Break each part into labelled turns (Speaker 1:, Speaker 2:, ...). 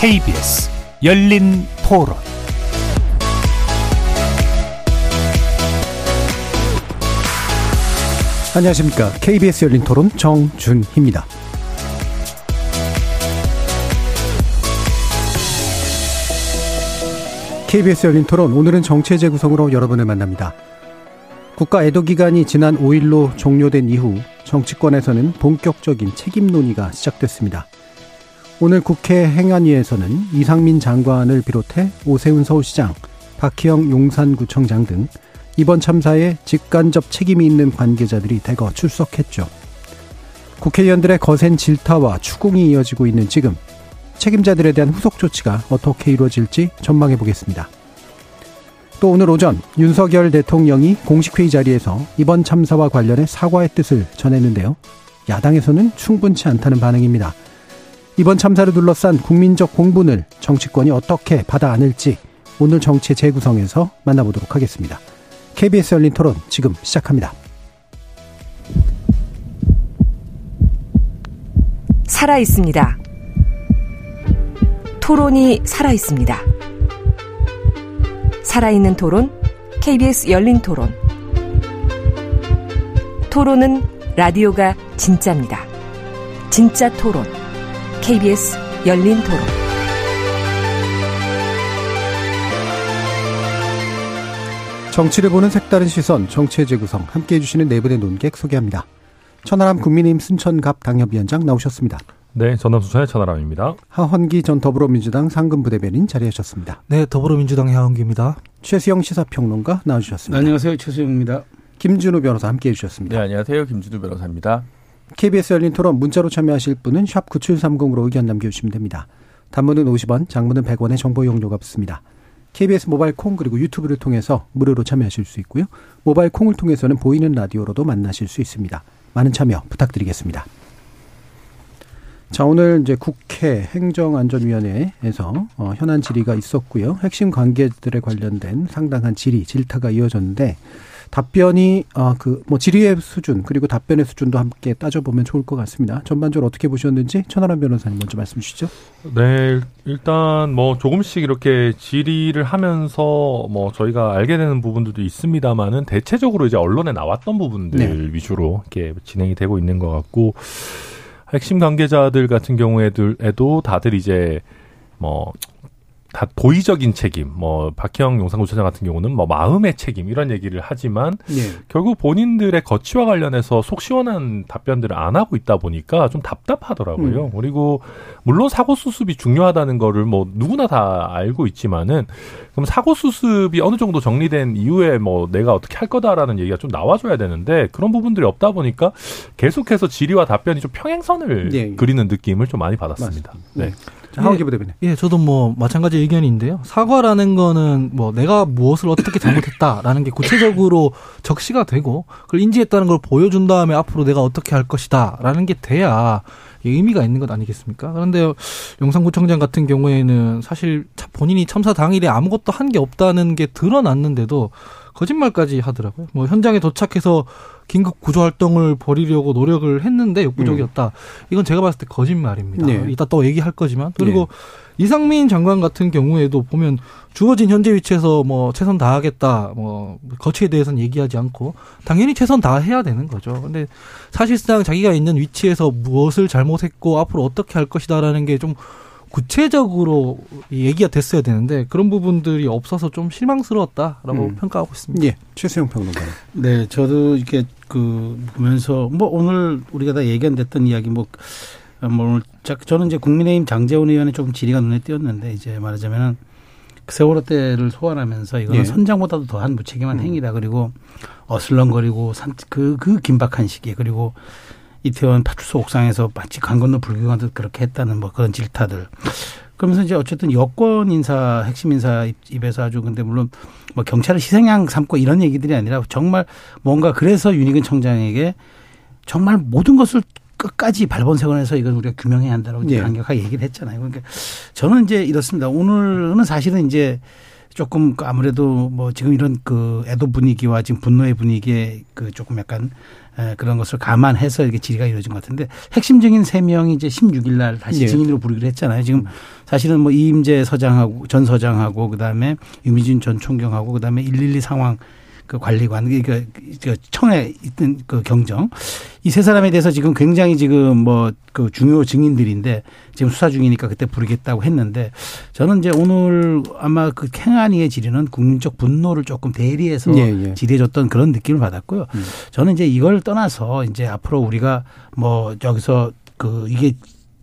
Speaker 1: KBS 열린 토론
Speaker 2: 안녕하십니까. KBS 열린 토론 정준희입니다. KBS 열린 토론 오늘은 정체 재구성으로 여러분을 만납니다. 국가 애도 기간이 지난 5일로 종료된 이후 정치권에서는 본격적인 책임 논의가 시작됐습니다. 오늘 국회 행안위에서는 이상민 장관을 비롯해 오세훈 서울시장, 박희영 용산구청장 등 이번 참사에 직간접 책임이 있는 관계자들이 대거 출석했죠. 국회의원들의 거센 질타와 추궁이 이어지고 있는 지금 책임자들에 대한 후속 조치가 어떻게 이루어질지 전망해 보겠습니다. 또 오늘 오전 윤석열 대통령이 공식회의 자리에서 이번 참사와 관련해 사과의 뜻을 전했는데요. 야당에서는 충분치 않다는 반응입니다. 이번 참사를 둘러싼 국민적 공분을 정치권이 어떻게 받아 안을지 오늘 정치 재구성에서 만나보도록 하겠습니다. KBS 열린 토론 지금 시작합니다.
Speaker 3: 살아 있습니다. 토론이 살아 있습니다. 살아있는 토론, KBS 열린 토론. 토론은 라디오가 진짜입니다. 진짜 토론, KBS 열린 토론.
Speaker 2: 정치를 보는 색다른 시선, 정치의 재구성, 함께 해주시는 네 분의 논객 소개합니다. 천하람 국민의힘 순천갑 당협위원장 나오셨습니다.
Speaker 4: 네, 전남 순천의 천하람입니다.
Speaker 2: 하헌기 전 더불어민주당 상근부대변인 자리하셨습니다.
Speaker 5: 네, 더불어민주당의 하헌기입니다.
Speaker 2: 최수영 시사평론가 나와주셨습니다.
Speaker 6: 안녕하세요, 최수영입니다.
Speaker 2: 김준우 변호사 함께 해 주셨습니다.
Speaker 7: 네, 안녕하세요, 김준우 변호사입니다.
Speaker 2: KBS 열린 토론 문자로 참여하실 분은 샵 9730으로 의견 남겨주시면 됩니다. 단문은 50원, 장문은 100원의 정보 용료가 붙습니다. KBS 모바일 콩 그리고 유튜브를 통해서 무료로 참여하실 수 있고요. 모바일 콩을 통해서는 보이는 라디오로도 만나실 수 있습니다. 많은 참여 부탁드리겠습니다. 자, 오늘 이제 국회 행정안전위원회에서 어, 현안 질의가 있었고요. 핵심 관계들에 관련된 상당한 질의, 질타가 이어졌는데 답변이 아그뭐 질의의 수준 그리고 답변의 수준도 함께 따져보면 좋을 것 같습니다. 전반적으로 어떻게 보셨는지 천하람 변호사님 먼저 말씀 주시죠.
Speaker 4: 네, 일단 뭐 조금씩 이렇게 질의를 하면서 뭐 저희가 알게 되는 부분들도 있습니다만은 대체적으로 이제 언론에 나왔던 부분들 네. 위주로 이렇게 진행이 되고 있는 것 같고 핵심 관계자들 같은 경우에도 다들 이제 뭐 다 도의적인 책임, 뭐 박형 용산구청장 같은 경우는 뭐 마음의 책임 이런 얘기를 하지만 네. 결국 본인들의 거취와 관련해서 속 시원한 답변들을 안 하고 있다 보니까 좀 답답하더라고요. 음. 그리고 물론 사고 수습이 중요하다는 거를 뭐 누구나 다 알고 있지만은 그럼 사고 수습이 어느 정도 정리된 이후에 뭐 내가 어떻게 할 거다라는 얘기가 좀 나와줘야 되는데 그런 부분들이 없다 보니까 계속해서 질의와 답변이 좀 평행선을 네. 그리는 느낌을 좀 많이 받았습니다. 맞습니다. 네.
Speaker 5: 자, 하원 기 부대변인. 예, 저도 뭐 마찬가지 의견인데요. 사과라는 거는 뭐 내가 무엇을 어떻게 잘못했다라는 게 구체적으로 적시가 되고 그걸 인지했다는 걸 보여준 다음에 앞으로 내가 어떻게 할 것이다라는 게 돼야 의미가 있는 것 아니겠습니까? 그런데 용산구청장 같은 경우에는 사실 본인이 참사 당일에 아무것도 한 게 없다는 게 드러났는데도 거짓말까지 하더라고요. 뭐 현장에 도착해서 긴급 구조 활동을 벌이려고 노력을 했는데 역부족이었다. 음. 이건 제가 봤을 때 거짓말입니다. 네. 이따 또 얘기할 거지만 그리고 네. 이상민 장관 같은 경우에도 보면 주어진 현재 위치에서 뭐 최선 다하겠다, 뭐 거치에 대해서는 얘기하지 않고 당연히 최선 다해야 되는 거죠. 근데 사실상 자기가 있는 위치에서 무엇을 잘못했고 앞으로 어떻게 할 것이다라는 게좀 구체적으로 얘기가 됐어야 되는데 그런 부분들이 없어서 좀 실망스러웠다라고 음. 평가하고 있습니다.
Speaker 2: 예, 최수영 평론가.
Speaker 6: 네, 저도 이렇게 그 보면서 뭐 오늘 우리가 다 얘기 안 됐던 이야기 뭐. 뭐 저는 이제 국민의힘 장재원 의원의 조금 질의가 눈에 띄었는데 이제 말하자면은 그 세월호 때를 소환하면서 이거는 예. 선장보다도 더한 무책임한 음. 행위다 그리고 어슬렁거리고 그그 그 긴박한 시기에 그리고 이태원 파출소 옥상에서 마치 강 건너 불교한 듯 그렇게 했다는 뭐 그런 질타들. 그러면서 이제 어쨌든 여권 인사 핵심 인사 입에서 아주 근데 물론 뭐 경찰을 희생양 삼고 이런 얘기들이 아니라 정말 뭔가 그래서 윤희근 청장에게 정말 모든 것을 끝까지 발본색원해서 이건 우리가 규명해야 한다고 네. 강력하게 얘기를 했잖아요. 그러니까 저는 이제 이렇습니다. 오늘은 사실은 이제 조금 그 아무래도 뭐 지금 이런 그 애도 분위기와 지금 분노의 분위기에 그 조금 약간 그런 것을 감안해서 이렇게 질의가 이루어진 것 같은데 핵심 증인 세명이 이제 16일 날 다시 예. 증인으로 부르기로 했잖아요. 지금 사실은 뭐 이임재 서장하고 전 서장하고 그다음에 유미진 전 총경하고 그다음에 112 상황 그 관리관, 그, 그 청에 있던 그 경정. 이 세 사람에 대해서 지금 굉장히 지금 뭐 그 중요 증인들인데 지금 수사 중이니까 그때 부르겠다고 했는데 저는 이제 오늘 아마 그 캥아니의 질의는 국민적 분노를 조금 대리해서 예, 예. 질의해줬던 그런 느낌을 받았고요. 음. 저는 이제 이걸 떠나서 이제 앞으로 우리가 뭐 여기서 그 이게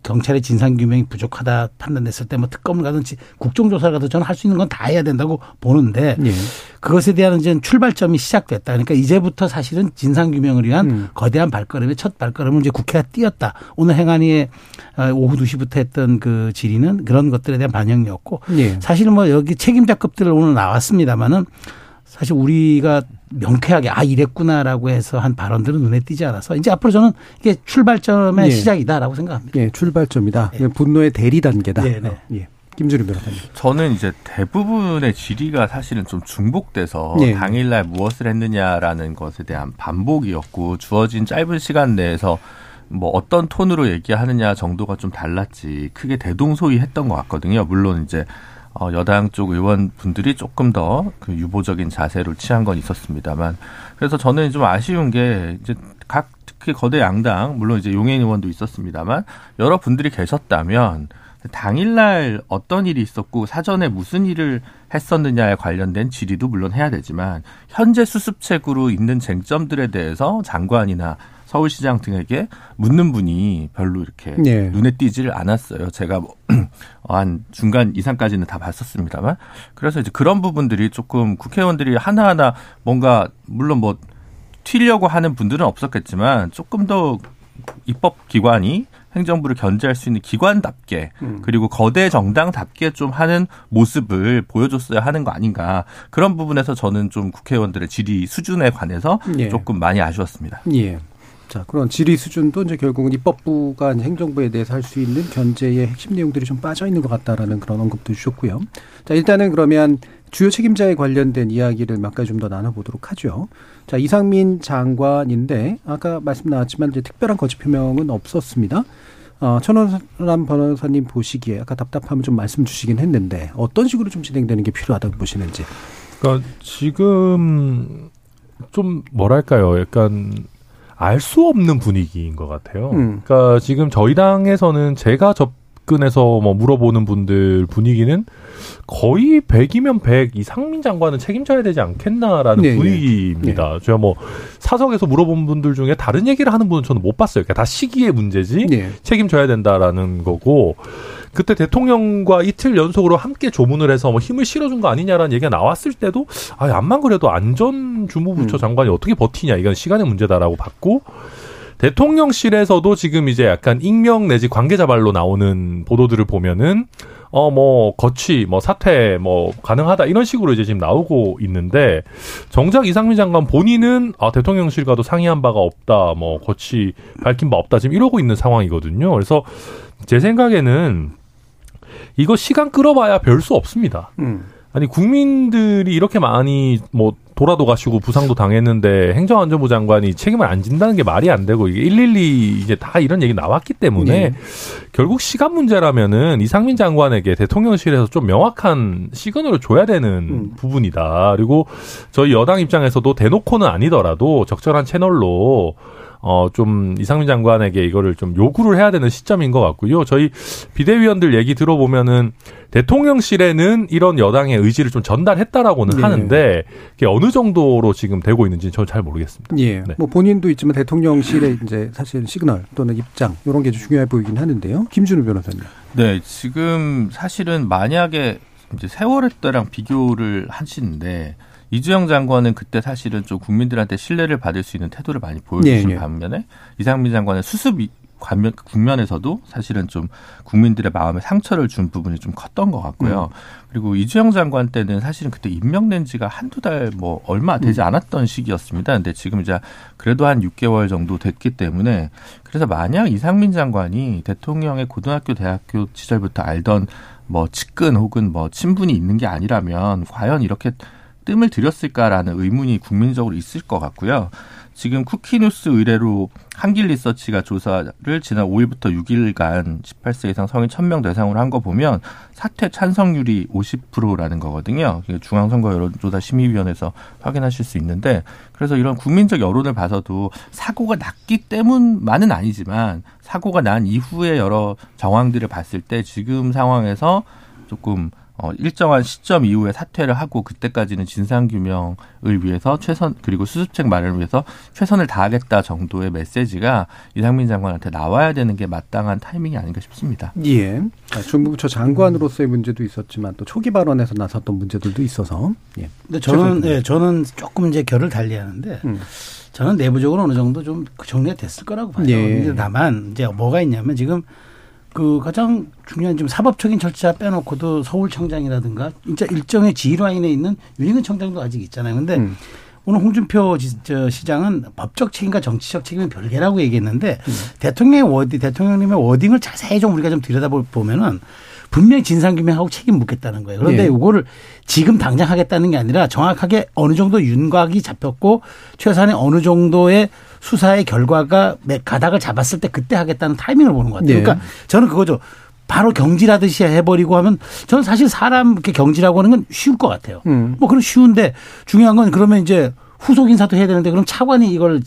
Speaker 6: 경찰의 진상 규명이 부족하다 판단됐을 때 뭐 특검을 가든지 국정조사를 가든 저는 할 수 있는 건 다 해야 된다고 보는데 예. 그것에 대한 이제 출발점이 시작됐다. 그러니까 이제부터 사실은 진상 규명을 위한 음. 거대한 발걸음의 첫 발걸음을 이제 국회가 띄었다. 오늘 행안위에 어, 오후 2시부터 했던 그 질의는 그런 것들에 대한 반영이었고 예. 사실 뭐 여기 책임자급들 오늘 나왔습니다마는 사실 우리가 명쾌하게 아 이랬구나라고 해서 한 발언들은 눈에 띄지 않아서 이제 앞으로 저는 이게 출발점의 예. 시작이다라고 생각합니다.
Speaker 2: 예, 출발점이다. 예. 분노의 대리 단계다. 네, 네. 예. 김준일 변호사님.
Speaker 7: 저는 이제 대부분의 질의가 사실은 좀 중복돼서 네. 당일날 무엇을 했느냐라는 것에 대한 반복이었고 주어진 짧은 시간 내에서 뭐 어떤 톤으로 얘기하느냐 정도가 좀 달랐지 크게 대동소이했던 것 같거든요. 물론 이제 어, 여당 쪽 의원분들이 조금 더 그 유보적인 자세를 취한 건 있었습니다만. 그래서 저는 좀 아쉬운 게 이제 각 특히 거대 양당 물론 이제 용해인 의원도 있었습니다만 여러 분들이 계셨다면 당일날 어떤 일이 있었고 사전에 무슨 일을 했었느냐에 관련된 질의도 물론 해야 되지만 현재 수습책으로 있는 쟁점들에 대해서 장관이나 서울시장 등에게 묻는 분이 별로 이렇게 네. 눈에 띄지를 않았어요. 제가 뭐 한 중간 이상까지는 다 봤었습니다만 그래서 이제 그런 부분들이 조금 국회의원들이 하나하나 뭔가 물론 뭐 튀려고 하는 분들은 없었겠지만 조금 더 입법 기관이 행정부를 견제할 수 있는 기관답게 음. 그리고 거대 정당답게 좀 하는 모습을 보여줬어야 하는 거 아닌가 그런 부분에서 저는 좀 국회의원들의 질의 수준에 관해서 예. 조금 많이 아쉬웠습니다.
Speaker 2: 예. 자, 그런 질의 수준도 이제 결국은 입법부가 행정부에 대해서 할 수 있는 견제의 핵심 내용들이 좀 빠져 있는 것 같다라는 그런 언급도 주셨고요. 자, 일단은 그러면 주요 책임자에 관련된 이야기를 몇 가지 좀 더 나눠보도록 하죠. 자, 이상민 장관인데 아까 말씀 나왔지만 이제 특별한 거취 표명은 없었습니다. 어, 천원람 변호사님 보시기에 아까 답답함을 좀 말씀 주시긴 했는데 어떤 식으로 좀 진행되는 게 필요하다고 보시는지.
Speaker 4: 그러니까 지금 좀 뭐랄까요, 약간 알 수 없는 분위기인 것 같아요. 음. 그러니까 지금 저희 당에서는 제가 접 근해서 뭐 물어보는 분들 분위기는 거의 100이면 100 이상민 장관은 책임져야 되지 않겠나라는 네, 네. 분위기입니다. 네. 제가 뭐 사석에서 물어본 분들 중에 다른 얘기를 하는 분은 저는 못 봤어요. 그러니까 다 시기의 문제지 네. 책임져야 된다라는 거고 그때 대통령과 이틀 연속으로 함께 조문을 해서 뭐 힘을 실어준 거 아니냐라는 얘기가 나왔을 때도 아 암만 그래도 안전 주무부처 음. 장관이 어떻게 버티냐 이건 시간의 문제다라고 봤고 대통령실에서도 지금 이제 약간 익명 내지 관계자 발로 나오는 보도들을 보면은 어, 뭐, 거취, 뭐, 사퇴, 뭐, 가능하다, 이런 식으로 이제 지금 나오고 있는데, 정작 이상민 장관 본인은, 아, 대통령실과도 상의한 바가 없다, 뭐, 거취 밝힌 바 없다, 지금 이러고 있는 상황이거든요. 그래서, 제 생각에는, 이거 시간 끌어봐야 별 수 없습니다. 음. 아니 국민들이 이렇게 많이 뭐 돌아도 가시고 부상도 당했는데 행정안전부 장관이 책임을 안 진다는 게 말이 안 되고 이게 112 이제 다 이런 얘기 나왔기 때문에 네. 결국 시간 문제라면은 이상민 장관에게 대통령실에서 좀 명확한 시그널을 줘야 되는 음. 부분이다. 그리고 저희 여당 입장에서도 대놓고는 아니더라도 적절한 채널로 어, 좀 이상민 장관에게 이거를 좀 요구를 해야 되는 시점인 것 같고요. 저희 비대위원들 얘기 들어보면은 대통령실에는 이런 여당의 의지를 좀 전달했다라고는 네. 하는데 그게 어느 정도로 지금 되고 있는지 저는 잘 모르겠습니다.
Speaker 2: 예. 네. 뭐 본인도 있지만 대통령실의 이제 사실 시그널 또는 입장 이런 게 중요해 보이긴 하는데요. 김준우 변호사님.
Speaker 7: 네, 지금 사실은 만약에 이제 세월의 때랑 비교를 하시는데 이주영 장관은 그때 사실은 좀 국민들한테 신뢰를 받을 수 있는 태도를 많이 보여주신 네, 네. 반면에 이상민 장관은 수습 관면 국면에서도 사실은 좀 국민들의 마음에 상처를 준 부분이 좀 컸던 것 같고요. 음. 그리고 이주영 장관 때는 사실은 그때 임명된 지가 한두 달 뭐 얼마 되지 음. 않았던 시기였습니다. 근데 지금 이제 그래도 한 6개월 정도 됐기 때문에 그래서 만약 이상민 장관이 대통령의 고등학교 대학교 시절부터 알던 뭐 측근 혹은 뭐 친분이 있는 게 아니라면 과연 이렇게 뜸을 들였을까라는 의문이 국민적으로 있을 것 같고요. 지금 쿠키뉴스 의뢰로 한길리서치가 조사를 지난 5일부터 6일간 18세 이상 성인 1000명 대상으로 한 거 보면 사퇴 찬성률이 50%라는 거거든요. 중앙선거 여론조사 심의위원회에서 확인하실 수 있는데 그래서 이런 국민적 여론을 봐서도 사고가 났기 때문만은 아니지만 사고가 난 이후의 여러 정황들을 봤을 때 지금 상황에서 조금 어, 일정한 시점 이후에 사퇴를 하고 그때까지는 진상 규명을 위해서 최선 그리고 수습책 마련을 위해서 최선을 다하겠다 정도의 메시지가 이상민 장관한테 나와야 되는 게 마땅한 타이밍이 아닌가 싶습니다.
Speaker 2: 예. 중부부처 장관으로서의 문제도 있었지만 또 초기 발언에서 나섰던 문제들도 있어서. 예.
Speaker 6: 근데 저는 예, 저는 조금 이제 결을 달리하는데 음. 저는 내부적으로 어느 정도 좀 정리가 됐을 거라고 봐요. 예. 다만 이제 뭐가 있냐면 지금 그 가장 중요한 좀 사법적인 절차 빼놓고도 서울청장이라든가 진짜 일정의 지휘라인에 있는 유인근 청장도 아직 있잖아요. 근데 음. 오늘 홍준표 시장은 법적 책임과 정치적 책임은 별개라고 얘기했는데 음. 대통령의 워딩, 대통령님의 워딩을 자세히 좀 우리가 좀 들여다보면은 분명히 진상규명하고 책임 묻겠다는 거예요. 그런데 네. 이거를 지금 당장 하겠다는 게 아니라 정확하게 어느 정도 윤곽이 잡혔고 최소한의 어느 정도의 수사의 결과가 가닥을 잡았을 때 그때 하겠다는 타이밍을 보는 것 같아요. 네. 그러니까 저는 그거죠. 바로 경질하듯이 해버리고 하면 저는 사실 사람 이렇게 경질하고 하는 건 쉬울 것 같아요. 음. 뭐 그럼 쉬운데 중요한 건 그러면 이제 후속 인사도 해야 되는데 그럼 차관이 이걸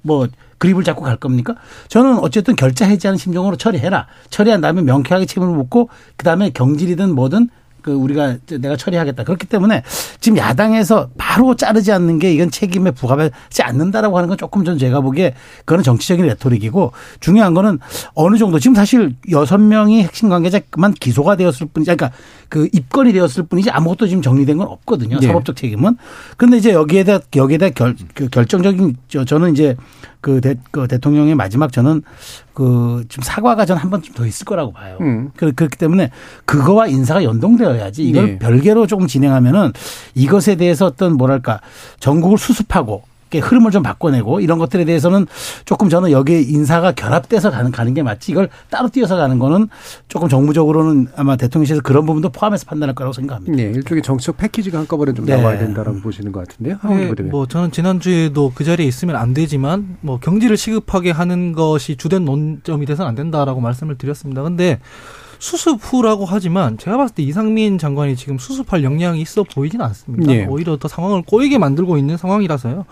Speaker 6: 뭐 그립을 잡고 갈 겁니까? 저는 어쨌든 결자 해지하는 심정으로 처리해라. 처리한 다음에 명쾌하게 책임을 묻고 그다음에 경질이든 뭐든 그 우리가 내가 처리하겠다. 그렇기 때문에 지금 야당에서 바로 자르지 않는 게 이건 책임에 부합하지 않는다라고 하는 건 조금 전 제가 보기에 그거는 정치적인 레토릭이고 중요한 거는 어느 정도 지금 사실 여섯 명이 핵심 관계자만 기소가 되었을 뿐이지 그러니까 그 입건이 되었을 뿐이지 아무것도 지금 정리된 건 없거든요. 네. 사법적 책임은. 그런데 이제 여기에 대해 여기에 대해 결, 그 결정적인 저는 이제 그, 대, 그 대통령의 마지막 저는 그 좀 사과가 전 한 번쯤 더 있을 거라고 봐요. 음. 그렇기 때문에 그거와 인사가 연동되어야지 이걸 네. 별개로 조금 진행하면은 이것에 대해서 어떤 뭐랄까 전국을 수습하고 흐름을 좀 바꿔내고 이런 것들에 대해서는 조금 저는 여기에 인사가 결합돼서 가는 가는 게 맞지 이걸 따로 뛰어서 가는 거는 조금 정무적으로는 아마 대통령실에서 그런 부분도 포함해서 판단할 거라고 생각합니다.
Speaker 2: 네, 일종의 정치적 패키지가 한꺼번에 좀 네. 나와야 된다라고 보시는 것 같은데요.
Speaker 5: 네, 뭐 저는 지난주에도 그 자리에 있으면 안 되지만 뭐 경지를 시급하게 하는 것이 주된 논점이 돼서는 안 된다라고 말씀을 드렸습니다. 근데 수습 후라고 하지만 제가 봤을 때 이상민 장관이 지금 수습할 역량이 있어 보이진 않습니다. 네. 오히려 더 상황을 꼬이게 만들고 있는 상황이라서요.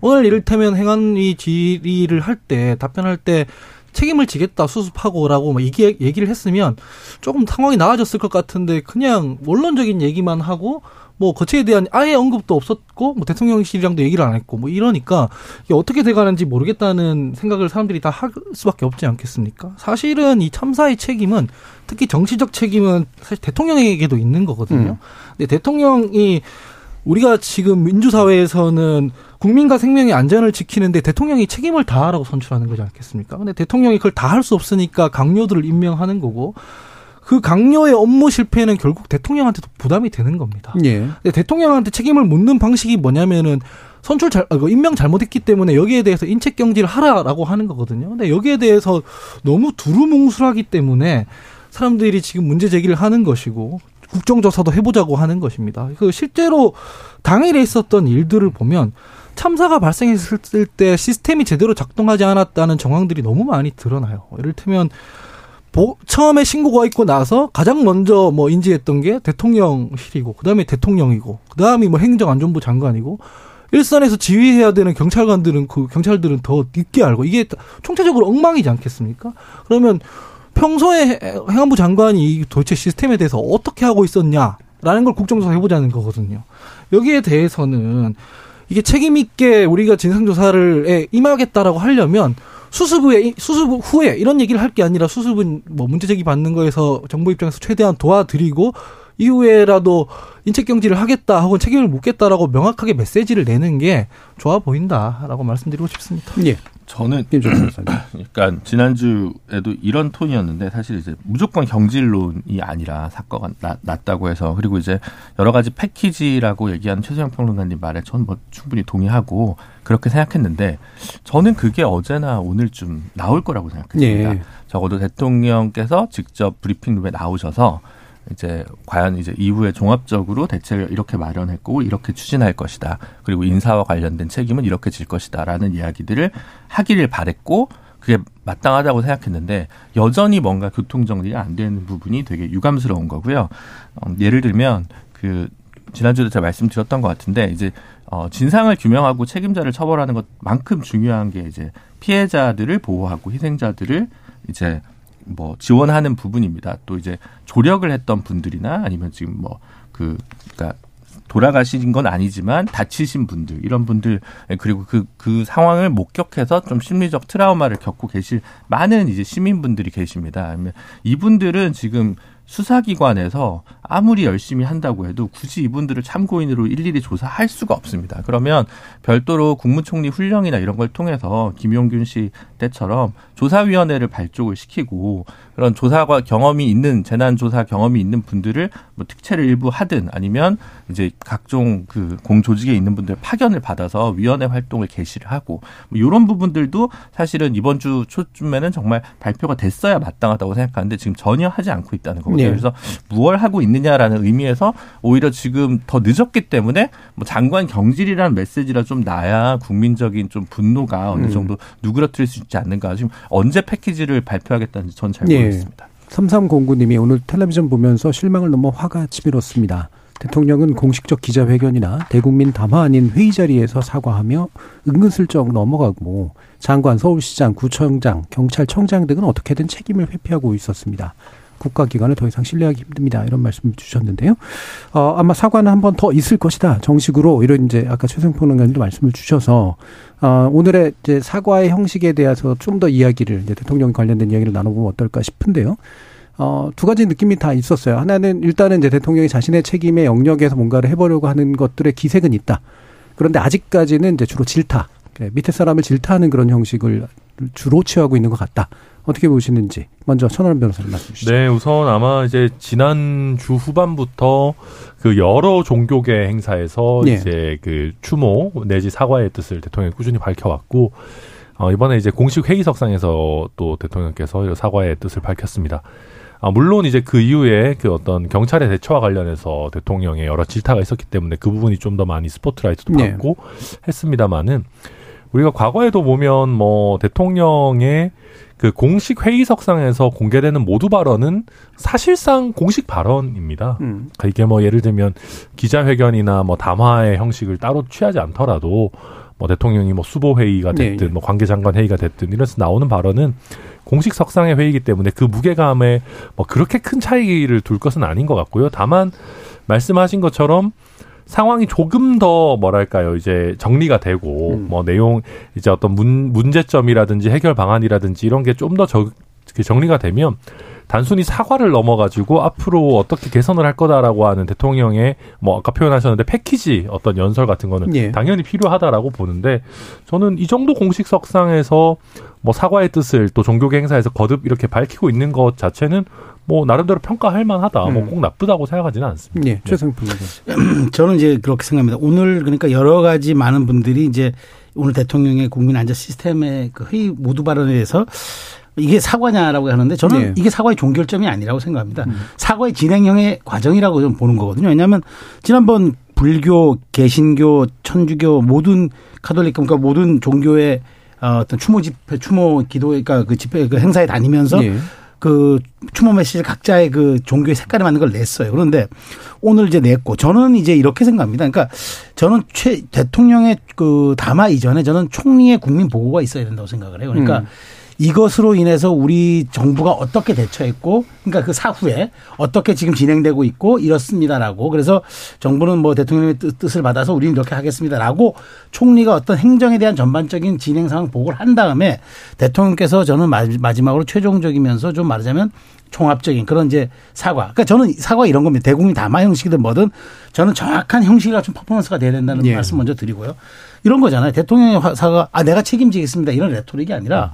Speaker 5: 오늘 이를테면 행안위 질의를 할 때 답변할 때 책임을 지겠다 수습하고라고 막 얘기, 얘기를 했으면 조금 상황이 나아졌을 것 같은데 그냥 원론적인 얘기만 하고 뭐 거치에 대한 아예 언급도 없었고 뭐 대통령실이랑도 얘기를 안 했고 뭐 이러니까 이게 어떻게 돼가는지 모르겠다는 생각을 사람들이 다 할 수밖에 없지 않겠습니까? 사실은 이 참사의 책임은 특히 정치적 책임은 사실 대통령에게도 있는 거거든요. 음. 근데 대통령이 우리가 지금 민주사회에서는 국민과 생명의 안전을 지키는데 대통령이 책임을 다하라고 선출하는 거지 않겠습니까? 근데 대통령이 그걸 다 할 수 없으니까 강요들을 임명하는 거고 그 강요의 업무 실패는 결국 대통령한테도 부담이 되는 겁니다. 예. 근데 대통령한테 책임을 묻는 방식이 뭐냐면은 선출 잘, 아, 임명 잘못했기 때문에 여기에 대해서 인책 경질을 하라라고 하는 거거든요. 근데 여기에 대해서 너무 두루뭉술하기 때문에 사람들이 지금 문제 제기를 하는 것이고 국정조사도 해보자고 하는 것입니다. 그 실제로 당일에 있었던 일들을 보면 참사가 발생했을 때 시스템이 제대로 작동하지 않았다는 정황들이 너무 많이 드러나요. 이를테면 보, 처음에 신고가 있고 나서 가장 먼저 뭐 인지했던 게 대통령실이고 그다음에 대통령이고 그다음에 뭐 행정안전부 장관이고 일선에서 지휘해야 되는 경찰관들은 그 경찰들은 더 늦게 알고 이게 총체적으로 엉망이지 않겠습니까? 그러면 평소에 행안부 장관이 도대체 시스템에 대해서 어떻게 하고 있었냐라는 걸 국정조사 해보자는 거거든요. 여기에 대해서는 이게 책임 있게 우리가 진상조사를 임하겠다라고 하려면 수습 후에 수습 후에 이런 얘기를 할 게 아니라 수습은 뭐 문제 제기 받는 거에서 정부 입장에서 최대한 도와드리고 이후에라도 인책 경질을 하겠다 혹은 책임을 묻겠다라고 명확하게 메시지를 내는 게 좋아 보인다라고 말씀드리고 싶습니다.
Speaker 7: 예. 저는 그러니까 지난주에도 이런 톤이었는데 사실 이제 무조건 경질론이 아니라 사건가 났다고 해서 그리고 이제 여러 가지 패키지라고 얘기하는 최소영 평론가님 말에 저는 뭐 충분히 동의하고 그렇게 생각했는데 저는 그게 어제나 오늘쯤 나올 거라고 생각했습니다. 네. 적어도 대통령께서 직접 브리핑룸에 나오셔서 이제 과연 이제 이후에 종합적으로 대책을 이렇게 마련했고 이렇게 추진할 것이다. 그리고 인사와 관련된 책임은 이렇게 질 것이다라는 이야기들을 하기를 바랬고 그게 마땅하다고 생각했는데 여전히 뭔가 교통 정리가 안 되는 부분이 되게 유감스러운 거고요. 어, 예를 들면 그 지난주에 제가 말씀드렸던 것 같은데 이제 어 진상을 규명하고 책임자를 처벌하는 것만큼 중요한 게 이제 피해자들을 보호하고 희생자들을 이제 뭐 지원하는 부분입니다. 또 이제 조력을 했던 분들이나 아니면 지금 뭐그 그러니까 돌아가신 건 아니지만 다치신 분들 이런 분들 그리고 그, 그 상황을 목격해서 좀 심리적 트라우마를 겪고 계실 많은 이제 시민분들이 계십니다. 이분들은 지금 수사기관에서 아무리 열심히 한다고 해도 굳이 이분들을 참고인으로 일일이 조사할 수가 없습니다. 그러면 별도로 국무총리 훈령이나 이런 걸 통해서 김용균 씨 때처럼 조사위원회를 발족을 시키고 그런 조사과 경험이 있는 재난조사 경험이 있는 분들을 뭐 특채를 일부 하든 아니면 이제 각종 그 공조직에 있는 분들 파견을 받아서 위원회 활동을 개시를 하고 뭐 이런 부분들도 사실은 이번 주 초쯤에는 정말 발표가 됐어야 마땅하다고 생각하는데 지금 전혀 하지 않고 있다는 거거든요. 네. 그래서 무얼 하고 있 느냐라는 의미에서 오히려 지금 더 늦었기 때문에 뭐 장관 경질이라는 메시지라 좀 나야 국민적인 좀 분노가 어느 음. 정도 누그러뜨릴 수 있지 않는가. 지금 언제 패키지를 발표하겠다는지 전 잘 모르겠습니다. 네.
Speaker 2: 3309님이 오늘 텔레비전 보면서 실망을 넘어 화가 치밀었습니다. 대통령은 공식적 기자회견이나 대국민 담화 아닌 회의 자리에서 사과하며 은근슬쩍 넘어가고 장관, 서울시장, 구청장, 경찰청장 등은 어떻게든 책임을 회피하고 있었습니다. 국가기관을 더 이상 신뢰하기 힘듭니다. 이런 말씀을 주셨는데요. 어, 아마 사과는 한 번 더 있을 것이다. 정식으로 이런 이제 아까 최승 평론가님도 말씀을 주셔서 어, 오늘의 이제 사과의 형식에 대해서 좀 더 이야기를 이제 대통령 관련된 이야기를 나눠보면 어떨까 싶은데요. 어, 두 가지 느낌이 다 있었어요. 하나는 일단은 이제 대통령이 자신의 책임의 영역에서 뭔가를 해보려고 하는 것들의 기색은 있다. 그런데 아직까지는 이제 주로 질타, 밑에 사람을 질타하는 그런 형식을 주로 취하고 있는 것 같다. 어떻게 보시는지 먼저 천하람 변호사님 말씀 주시죠.
Speaker 4: 네, 우선 아마 이제 지난 주 후반부터 그 여러 종교계 행사에서 네. 이제 그 추모 내지 사과의 뜻을 대통령이 꾸준히 밝혀왔고 어, 이번에 이제 공식 회의석상에서 또 대통령께서 사과의 뜻을 밝혔습니다. 아, 물론 이제 그 이후에 그 어떤 경찰의 대처와 관련해서 대통령의 여러 질타가 있었기 때문에 그 부분이 좀 더 많이 스포트라이트도 네. 받고 네. 했습니다마는 우리가 과거에도 보면 뭐 대통령의 그 공식 회의석상에서 공개되는 모두 발언은 사실상 공식 발언입니다. 음. 그러니까 이게 뭐 예를 들면 기자회견이나 뭐 담화의 형식을 따로 취하지 않더라도 뭐 대통령이 뭐 수보 회의가 됐든 네, 네. 뭐 관계장관 회의가 됐든 이래서 나오는 발언은 공식 석상의 회의이기 때문에 그 무게감에 뭐 그렇게 큰 차이를 둘 것은 아닌 것 같고요. 다만 말씀하신 것처럼 상황이 조금 더 뭐랄까요 이제 정리가 되고 음. 뭐 내용 이제 어떤 문, 문제점이라든지 해결 방안이라든지 이런 게 좀 더 정리가 되면 단순히 사과를 넘어가지고 앞으로 어떻게 개선을 할 거다라고 하는 대통령의 뭐 아까 표현하셨는데 패키지 어떤 연설 같은 거는 예. 당연히 필요하다라고 보는데 저는 이 정도 공식석상에서 뭐 사과의 뜻을 또 종교계 행사에서 거듭 이렇게 밝히고 있는 것 자체는 뭐 나름대로 평가할 만하다. 뭐 음. 뭐꼭 나쁘다고 생각하지는 않습니다.
Speaker 2: 예, 최승필
Speaker 6: 네. 저는 이제 그렇게 생각합니다. 오늘 그러니까 여러 가지 많은 분들이 이제 오늘 대통령의 국민 안전 시스템의 그 회의 모두 발언에 대해서 이게 사과냐라고 하는데 저는 네. 이게 사과의 종결점이 아니라고 생각합니다. 음. 사과의 진행형의 과정이라고 좀 보는 거거든요. 왜냐하면 지난번 불교, 개신교, 천주교 모든 카톨릭 그러니까 모든 종교의 어, 어떤 추모 집회, 추모 기도, 그러니까 그 집회 그 행사에 다니면서 네. 그 추모 메시지를 각자의 그 종교의 색깔에 맞는 걸 냈어요. 그런데 오늘 이제 냈고 저는 이제 이렇게 생각합니다. 그러니까 저는 최 대통령의 그 담화 이전에 저는 총리의 국민 보고가 있어야 된다고 생각을 해요. 그러니까 음. 이것으로 인해서 우리 정부가 어떻게 대처했고 그러니까 그 사후에 어떻게 지금 진행되고 있고 이렇습니다라고 그래서 정부는 뭐 대통령의 뜻을 받아서 우리는 이렇게 하겠습니다라고 총리가 어떤 행정에 대한 전반적인 진행 상황 보고를 한 다음에 대통령께서 저는 마지막으로 최종적이면서 좀 말하자면 종합적인 그런 이제 사과. 그러니까 저는 사과 이런 겁니다. 대국민 담화 형식이든 뭐든 저는 정확한 형식이라 좀 퍼포먼스가 돼야 된다는 예. 말씀 먼저 드리고요. 이런 거잖아요. 대통령의 사과, 아, 내가 책임지겠습니다. 이런 레토릭이 아니라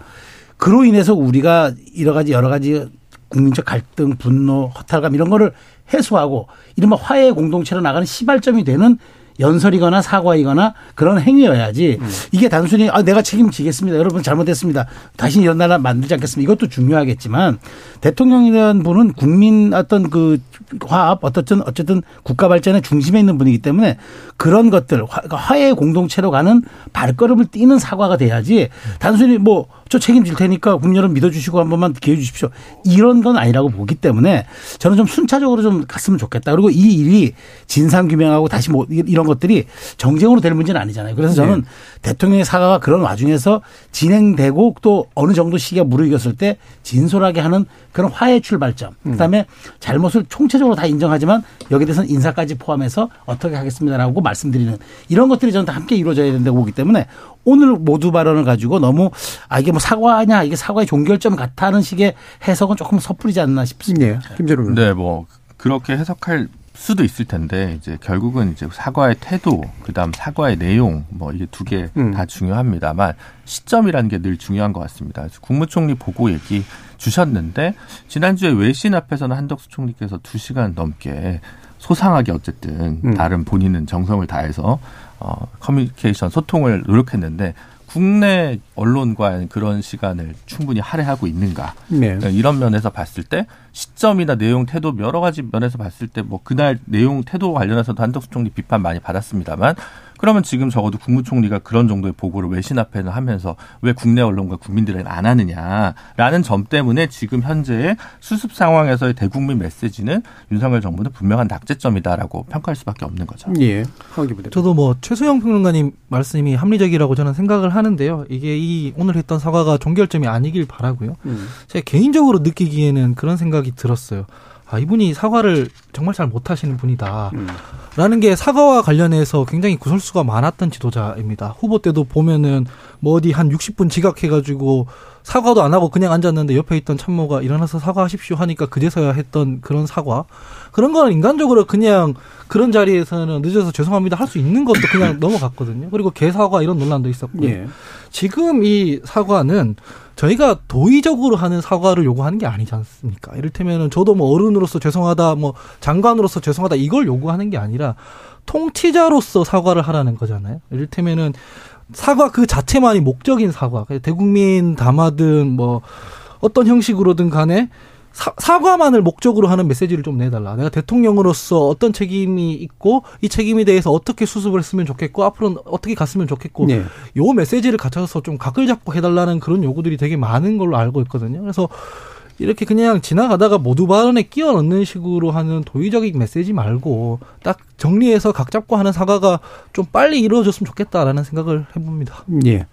Speaker 6: 그로 인해서 우리가 여러 가지 여러 가지 국민적 갈등, 분노, 허탈감 이런 거를 해소하고 이른바 화해의 공동체로 나가는 시발점이 되는 연설이거나 사과이거나 그런 행위여야지 음. 이게 단순히 아 내가 책임지겠습니다. 여러분 잘못했습니다. 다시 이런 나라 만들지 않겠습니다. 이것도 중요하겠지만 대통령이라는 분은 국민 어떤 그 화합 어떻든 어쨌든 국가 발전의 중심에 있는 분이기 때문에 그런 것들 화해 공동체로 가는 발걸음을 띄는 사과가 돼야지 단순히 뭐저 책임질 테니까 국민 여러분 믿어주시고 한 번만 기회 주십시오. 이런 건 아니라고 보기 때문에 저는 좀 순차적으로 좀 갔으면 좋겠다. 그리고 이 일이 진상 규명하고 다시 뭐 이런 것들이 정쟁으로 될 문제는 아니잖아요. 그래서 저는 네. 대통령의 사과가 그런 와중에서 진행되고 또 어느 정도 시기가 무르익었을 때 진솔하게 하는 그런 화해 출발점. 음. 그다음에 잘못을 총체적으로 다 인정하지만 여기에 대해서는 인사까지 포함해서 어떻게 하겠습니다라고 말씀드리는 이런 것들이 저는 다 함께 이루어져야 된다고 보기 때문에 오늘 모두 발언을 가지고 너무 아 이게 뭐 사과냐 이게 사과의 종결점 같다는 식의 해석은 조금 섣부리지 않나 싶습니다.
Speaker 2: 네, 김재룡.
Speaker 7: 네, 뭐 그렇게 해석할 수도 있을 텐데 이제 결국은 이제 사과의 태도, 그다음 사과의 내용 뭐 이게 두 개다 음. 중요합니다만 시점이라는 게 늘 중요한 것 같습니다. 그래서 국무총리 보고 얘기 주셨는데 지난주에 외신 앞에서는 한덕수 총리께서 두 시간 넘게 소상하게 어쨌든 음. 다른 본인은 정성을 다해서 어 커뮤니케이션 소통을 노력했는데 국내 언론과 그런 시간을 충분히 할애하고 있는가 네. 그러니까 이런 면에서 봤을 때 시점이나 내용 태도 여러 가지 면에서 봤을 때 뭐 그날 내용 태도 관련해서도 한덕수 총리 비판 많이 받았습니다만 그러면 지금 적어도 국무총리가 그런 정도의 보고를 외신 앞에는 하면서 왜 국내 언론과 국민들에게 안 하느냐라는 점 때문에 지금 현재의 수습 상황에서의 대국민 메시지는 윤석열 정부는 분명한 낙제점이다라고 평가할 수밖에 없는 거죠.
Speaker 2: 예.
Speaker 5: 저도 뭐 최소영 평론가님 말씀이 합리적이라고 저는 생각을 하는데요. 이게 이 오늘 했던 사과가 종결점이 아니길 바라고요. 음. 제가 개인적으로 느끼기에는 그런 생각이 들었어요. 아, 이분이 사과를 정말 잘 못하시는 분이다. 음. 라는 게 사과와 관련해서 굉장히 구설수가 많았던 지도자입니다. 후보 때도 보면은 뭐 어디 한 60분 지각해가지고 사과도 안 하고 그냥 앉았는데 옆에 있던 참모가 일어나서 사과하십시오 하니까 그제서야 했던 그런 사과. 그런 거는 인간적으로 그냥 그런 자리에서는 늦어서 죄송합니다 할 수 있는 것도 그냥 넘어갔거든요. 그리고 개사과 이런 논란도 있었고요. 예. 지금 이 사과는 저희가 도의적으로 하는 사과를 요구하는 게 아니지 않습니까? 이를테면은 저도 뭐 어른으로서 죄송하다, 뭐 장관으로서 죄송하다 이걸 요구하는 게 아니라 통치자로서 사과를 하라는 거잖아요. 이를테면은 사과 그 자체만이 목적인 사과. 대국민 담아든 뭐 어떤 형식으로든 간에 사, 과만을 목적으로 하는 메시지를 좀 내달라. 내가 대통령으로서 어떤 책임이 있고 이 책임에 대해서 어떻게 수습을 했으면 좋겠고 앞으로는 어떻게 갔으면 좋겠고 네. 요 메시지를 갖춰서 좀 각을 잡고 해달라는 그런 요구들이 되게 많은 걸로 알고 있거든요. 그래서 이렇게 그냥 지나가다가 모두 발언에 끼워 넣는 식으로 하는 도의적인 메시지 말고 딱 정리해서 각 잡고 하는 사과가 좀 빨리 이루어졌으면 좋겠다라는 생각을 해봅니다.
Speaker 2: 예.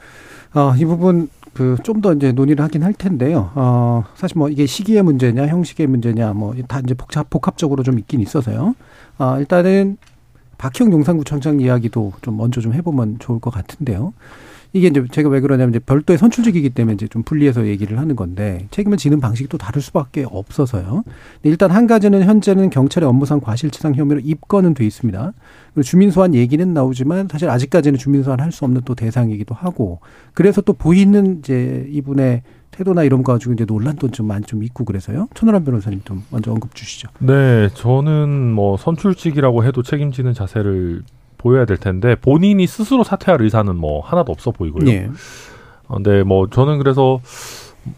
Speaker 2: 어, 이 부분 그 좀 더 이제 논의를 하긴 할 텐데요. 어, 사실 뭐 이게 시기의 문제냐, 형식의 문제냐, 뭐 다 이제 복잡 복합적으로 좀 있긴 있어서요. 아, 일단은 박형 용산구청장 이야기도 좀 먼저 좀 해보면 좋을 것 같은데요. 이게 이제 제가 왜 그러냐면 이제 별도의 선출직이기 때문에 이제 좀 분리해서 얘기를 하는 건데 책임을 지는 방식이 또 다를 수밖에 없어서요. 일단 한 가지는 현재는 경찰의 업무상 과실치상 혐의로 입건은 돼 있습니다. 그리고 주민소환 얘기는 나오지만 사실 아직까지는 주민소환 할 수 없는 또 대상이기도 하고 그래서 또 보이는 이제 이분의 태도나 이런 거 가지고 이제 논란도 좀 많이 좀 있고 그래서요. 천하람 변호사님 좀 먼저 언급 주시죠.
Speaker 4: 네, 저는 뭐 선출직이라고 해도 책임지는 자세를 보여야 될 텐데 본인이 스스로 사퇴할 의사는 뭐 하나도 없어 보이고요. 네. 어, 근데 뭐 저는 그래서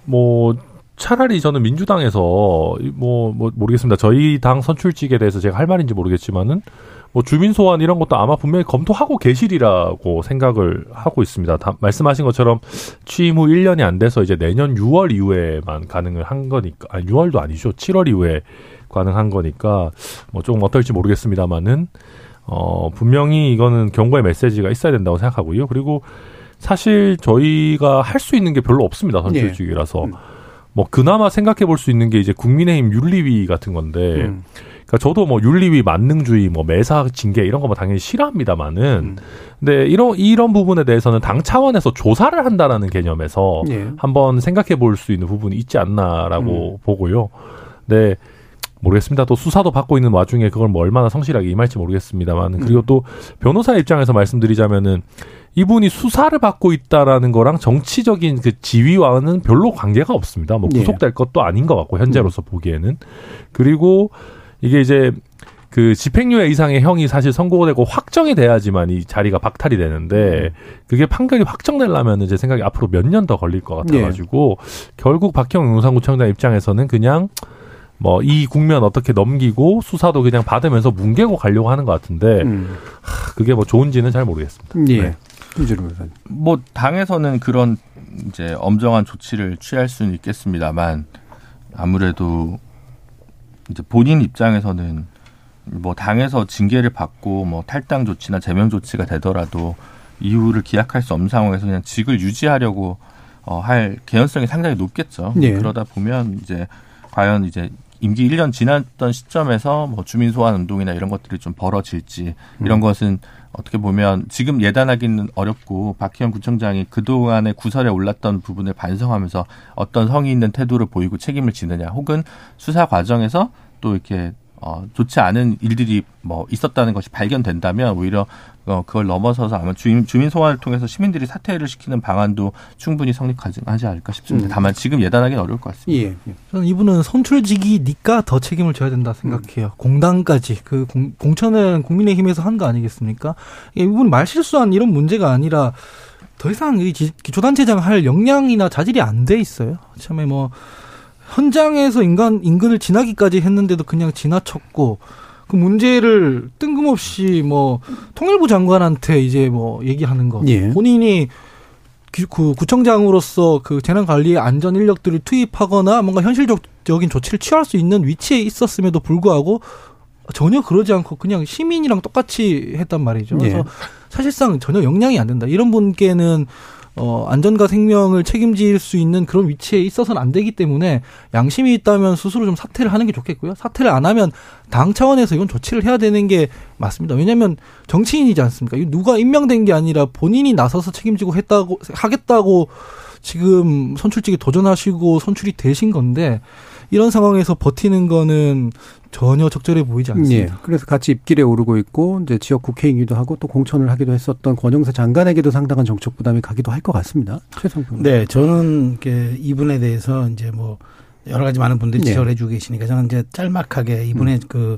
Speaker 4: 뭐 차라리 저는 민주당에서 뭐, 뭐 모르겠습니다. 저희 당 선출직에 대해서 제가 할 말인지 모르겠지만은 뭐 주민 소환 이런 것도 아마 분명히 검토하고 계시리라고 생각을 하고 있습니다. 다 말씀하신 것처럼 취임 후 1년이 안 돼서 이제 내년 6월 이후에만 가능을 한 거니까 아니 6월도 아니죠. 7월 이후에 가능한 거니까 뭐 조금 어떨지 모르겠습니다만은 어, 분명히 이거는 경고의 메시지가 있어야 된다고 생각하고요. 그리고 사실 저희가 할 수 있는 게 별로 없습니다. 선출직이라서. 네. 음. 뭐 그나마 생각해 볼 수 있는 게 이제 국민의힘 윤리위 같은 건데 음. 그러니까 저도 뭐 윤리위 만능주의 뭐 매사 징계 이런 거뭐 당연히 싫어합니다만은 음. 근데 이런 이런 부분에 대해서는 당 차원에서 조사를 한다라는 개념에서 예. 한번 생각해 볼 수 있는 부분이 있지 않나라고 음. 보고요. 네. 모르겠습니다. 또 수사도 받고 있는 와중에 그걸 뭐 얼마나 성실하게 임할지 모르겠습니다만 그리고 또 변호사 입장에서 말씀드리자면은 이분이 수사를 받고 있다라는 거랑 정치적인 그 지위와는 별로 관계가 없습니다. 뭐 예. 구속될 예. 것도 아닌 것 같고 현재로서 보기에는 그리고 이게 이제 그 집행유예 이상의 형이 사실 선고되고 확정이 돼야지만 이 자리가 박탈이 되는데 그게 판결이 확정되려면 제 생각에 앞으로 몇 년 더 걸릴 것 같아가지고 네. 결국 박형 용산구청장 입장에서는 그냥 뭐 이 국면 어떻게 넘기고 수사도 그냥 받으면서 뭉개고 가려고 하는 것 같은데 음. 하, 그게 뭐 좋은지는 잘 모르겠습니다.
Speaker 2: 예. 네.
Speaker 7: 뭐 당에서는 그런 이제 엄정한 조치를 취할 수는 있겠습니다만 아무래도 이제 본인 입장에서는 뭐 당에서 징계를 받고 뭐 탈당 조치나 제명 조치가 되더라도 이후를 기약할 수 없는 상황에서 그냥 직을 유지하려고 어, 할 개연성이 상당히 높겠죠. 네. 그러다 보면 이제 과연 이제 임기 1년 지났던 시점에서 뭐 주민 소환 운동이나 이런 것들이 좀 벌어질지 이런 음. 것은 어떻게 보면 지금 예단하기는 어렵고 박희영 구청장이 그동안의 구설에 올랐던 부분을 반성하면서 어떤 성의 있는 태도를 보이고 책임을 지느냐 혹은 수사 과정에서 또 이렇게 어, 좋지 않은 일들이 뭐 있었다는 것이 발견된다면 오히려 어, 그걸 넘어서서 아마 주민, 주민 소환을 통해서 시민들이 사퇴를 시키는 방안도 충분히 성립하지 않을까 싶습니다. 음. 다만 지금 예단하기는 어려울 것 같습니다. 예,
Speaker 5: 예. 저는 이분은 선출직이니까 더 책임을 져야 된다 생각해요. 음. 공당까지 그 공, 공천은 국민의힘에서 한 거 아니겠습니까? 이분 말실수한 이런 문제가 아니라 더 이상 이 기초단체장 할 역량이나 자질이 안 돼 있어요. 처음에 뭐 현장에서 인간 인근을 지나기까지 했는데도 그냥 지나쳤고 그 문제를 뜬금없이 뭐 통일부 장관한테 이제 뭐 얘기하는 거 예. 본인이 그 구청장으로서 그 재난 관리 안전 인력들을 투입하거나 뭔가 현실적인 조치를 취할 수 있는 위치에 있었음에도 불구하고 전혀 그러지 않고 그냥 시민이랑 똑같이 했단 말이죠. 그래서 예. 사실상 전혀 영향이 안 된다. 이런 분께는 어, 안전과 생명을 책임질 수 있는 그런 위치에 있어서는 안 되기 때문에 양심이 있다면 스스로 좀 사퇴를 하는 게 좋겠고요. 사퇴를 안 하면 당 차원에서 이건 조치를 해야 되는 게 맞습니다. 왜냐하면 정치인이지 않습니까? 누가 임명된 게 아니라 본인이 나서서 책임지고 했다고 하겠다고 지금 선출직에 도전하시고 선출이 되신 건데 이런 상황에서 버티는 거는 전혀 적절해 보이지 않습니다.
Speaker 2: 예. 그래서 같이 입길에 오르고 있고 이제 지역 국회이기도 하고 또 공천을 하기도 했었던 권영세 장관에게도 상당한 정책 부담이 가기도 할 것 같습니다. 최성평.
Speaker 6: 네, 저는 이분에 대해서 이제 뭐 여러 가지 많은 분들이 예. 지적을 해주고 계시니까 저는 이제 짤막하게 이분의 음. 그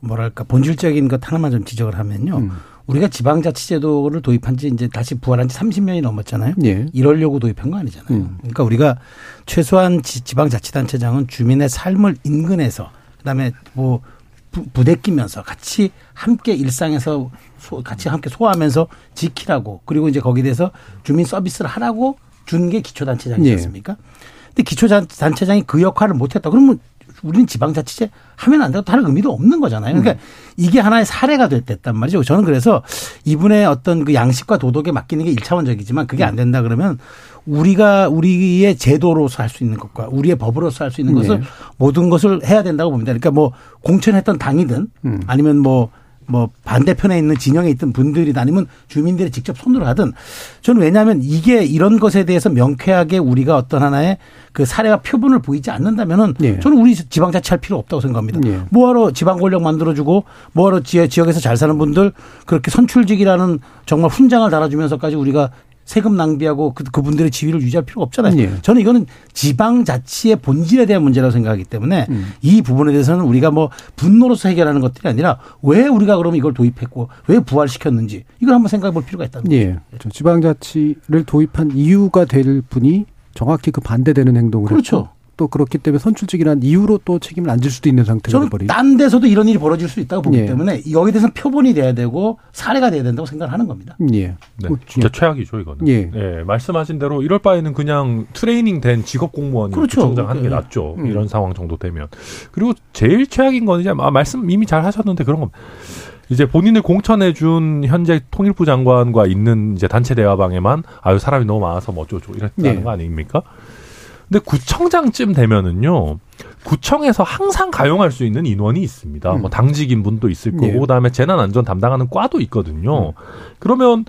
Speaker 6: 뭐랄까 본질적인 것 하나만 좀 지적을 하면요. 음. 우리가 지방자치제도를 도입한 지 이제 다시 부활한 지 30년이 넘었잖아요. 예. 이러려고 도입한 거 아니잖아요. 음. 그러니까 우리가 최소한 지방자치단체장은 주민의 삶을 인근에서 그다음에 뭐 부대끼면서 같이 함께 일상에서 소, 같이 함께 소화하면서 지키라고 그리고 이제 거기에 대해서 주민 서비스를 하라고 준 게 기초단체장이었습니까? 예. 근데 기초단체장이 그 역할을 못했다. 그러면 우리는 지방자치제 하면 안 되고 다른 의미도 없는 거잖아요. 그러니까 음. 이게 하나의 사례가 됐단 말이죠. 저는 그래서 이분의 어떤 그 양식과 도덕에 맡기는 게 일차원적이지만 그게 안 된다 그러면 우리가 우리의 제도로서 할 수 있는 것과 우리의 법으로서 할 수 있는 것을 네. 모든 것을 해야 된다고 봅니다. 그러니까 뭐 공천했던 당이든 음. 아니면 뭐 뭐 반대편에 있는 진영에 있던 분들이 아니면 주민들이 직접 손으로 하든 저는 왜냐하면 이게 이런 것에 대해서 명쾌하게 우리가 어떤 하나의 그 사례와 표본을 보이지 않는다면은 예. 저는 우리 지방자치할 필요 없다고 생각합니다. 예. 뭐하러 지방 권력 만들어주고 뭐하러 지역에서 잘 사는 분들 그렇게 선출직이라는 정말 훈장을 달아주면서까지 우리가 세금 낭비하고 그, 그분들의 지위를 유지할 필요가 없잖아요. 예. 저는 이거는 지방자치의 본질에 대한 문제라고 생각하기 때문에 음. 이 부분에 대해서는 우리가 뭐 분노로서 해결하는 것들이 아니라 왜 우리가 그러면 이걸 도입했고 왜 부활시켰는지 이걸 한번 생각해 볼 필요가 있다는
Speaker 2: 예. 거죠. 지방자치를 도입한 이유가 될 분이 정확히 그 반대되는 행동을 그렇죠. 또 그렇기 때문에 선출직이라는 이유로 또 책임을 안 질 수도 있는 상태가
Speaker 6: 되버리죠. 딴 데서도 이런 일이 벌어질 수 있다고 보기 예. 때문에 여기에 대해서는 표본이 돼야 되고 사례가 돼야 된다고 생각을 하는 겁니다.
Speaker 4: 예. 네. 뭐, 진짜 최악이죠 이거는. 예. 예. 말씀하신 대로 이럴 바에는 그냥 트레이닝 된 직업 공무원이 그렇죠. 정장 하는 게 예. 낫죠. 음. 이런 상황 정도 되면. 그리고 제일 최악인 건 이제 아, 말씀 이미 잘 하셨는데 그런 겁니다. 이제 본인을 공천해 준 현재 통일부 장관과 있는 이제 단체 대화방에만 아유 사람이 너무 많아서 뭐 어쩌고 이랬다는 네. 거 아닙니까? 근데 구청장쯤 되면은요. 구청에서 항상 가용할 수 있는 인원이 있습니다. 음. 뭐 당직인 분도 있을 거고 네. 그다음에 재난 안전 담당하는 과도 있거든요. 음. 그러면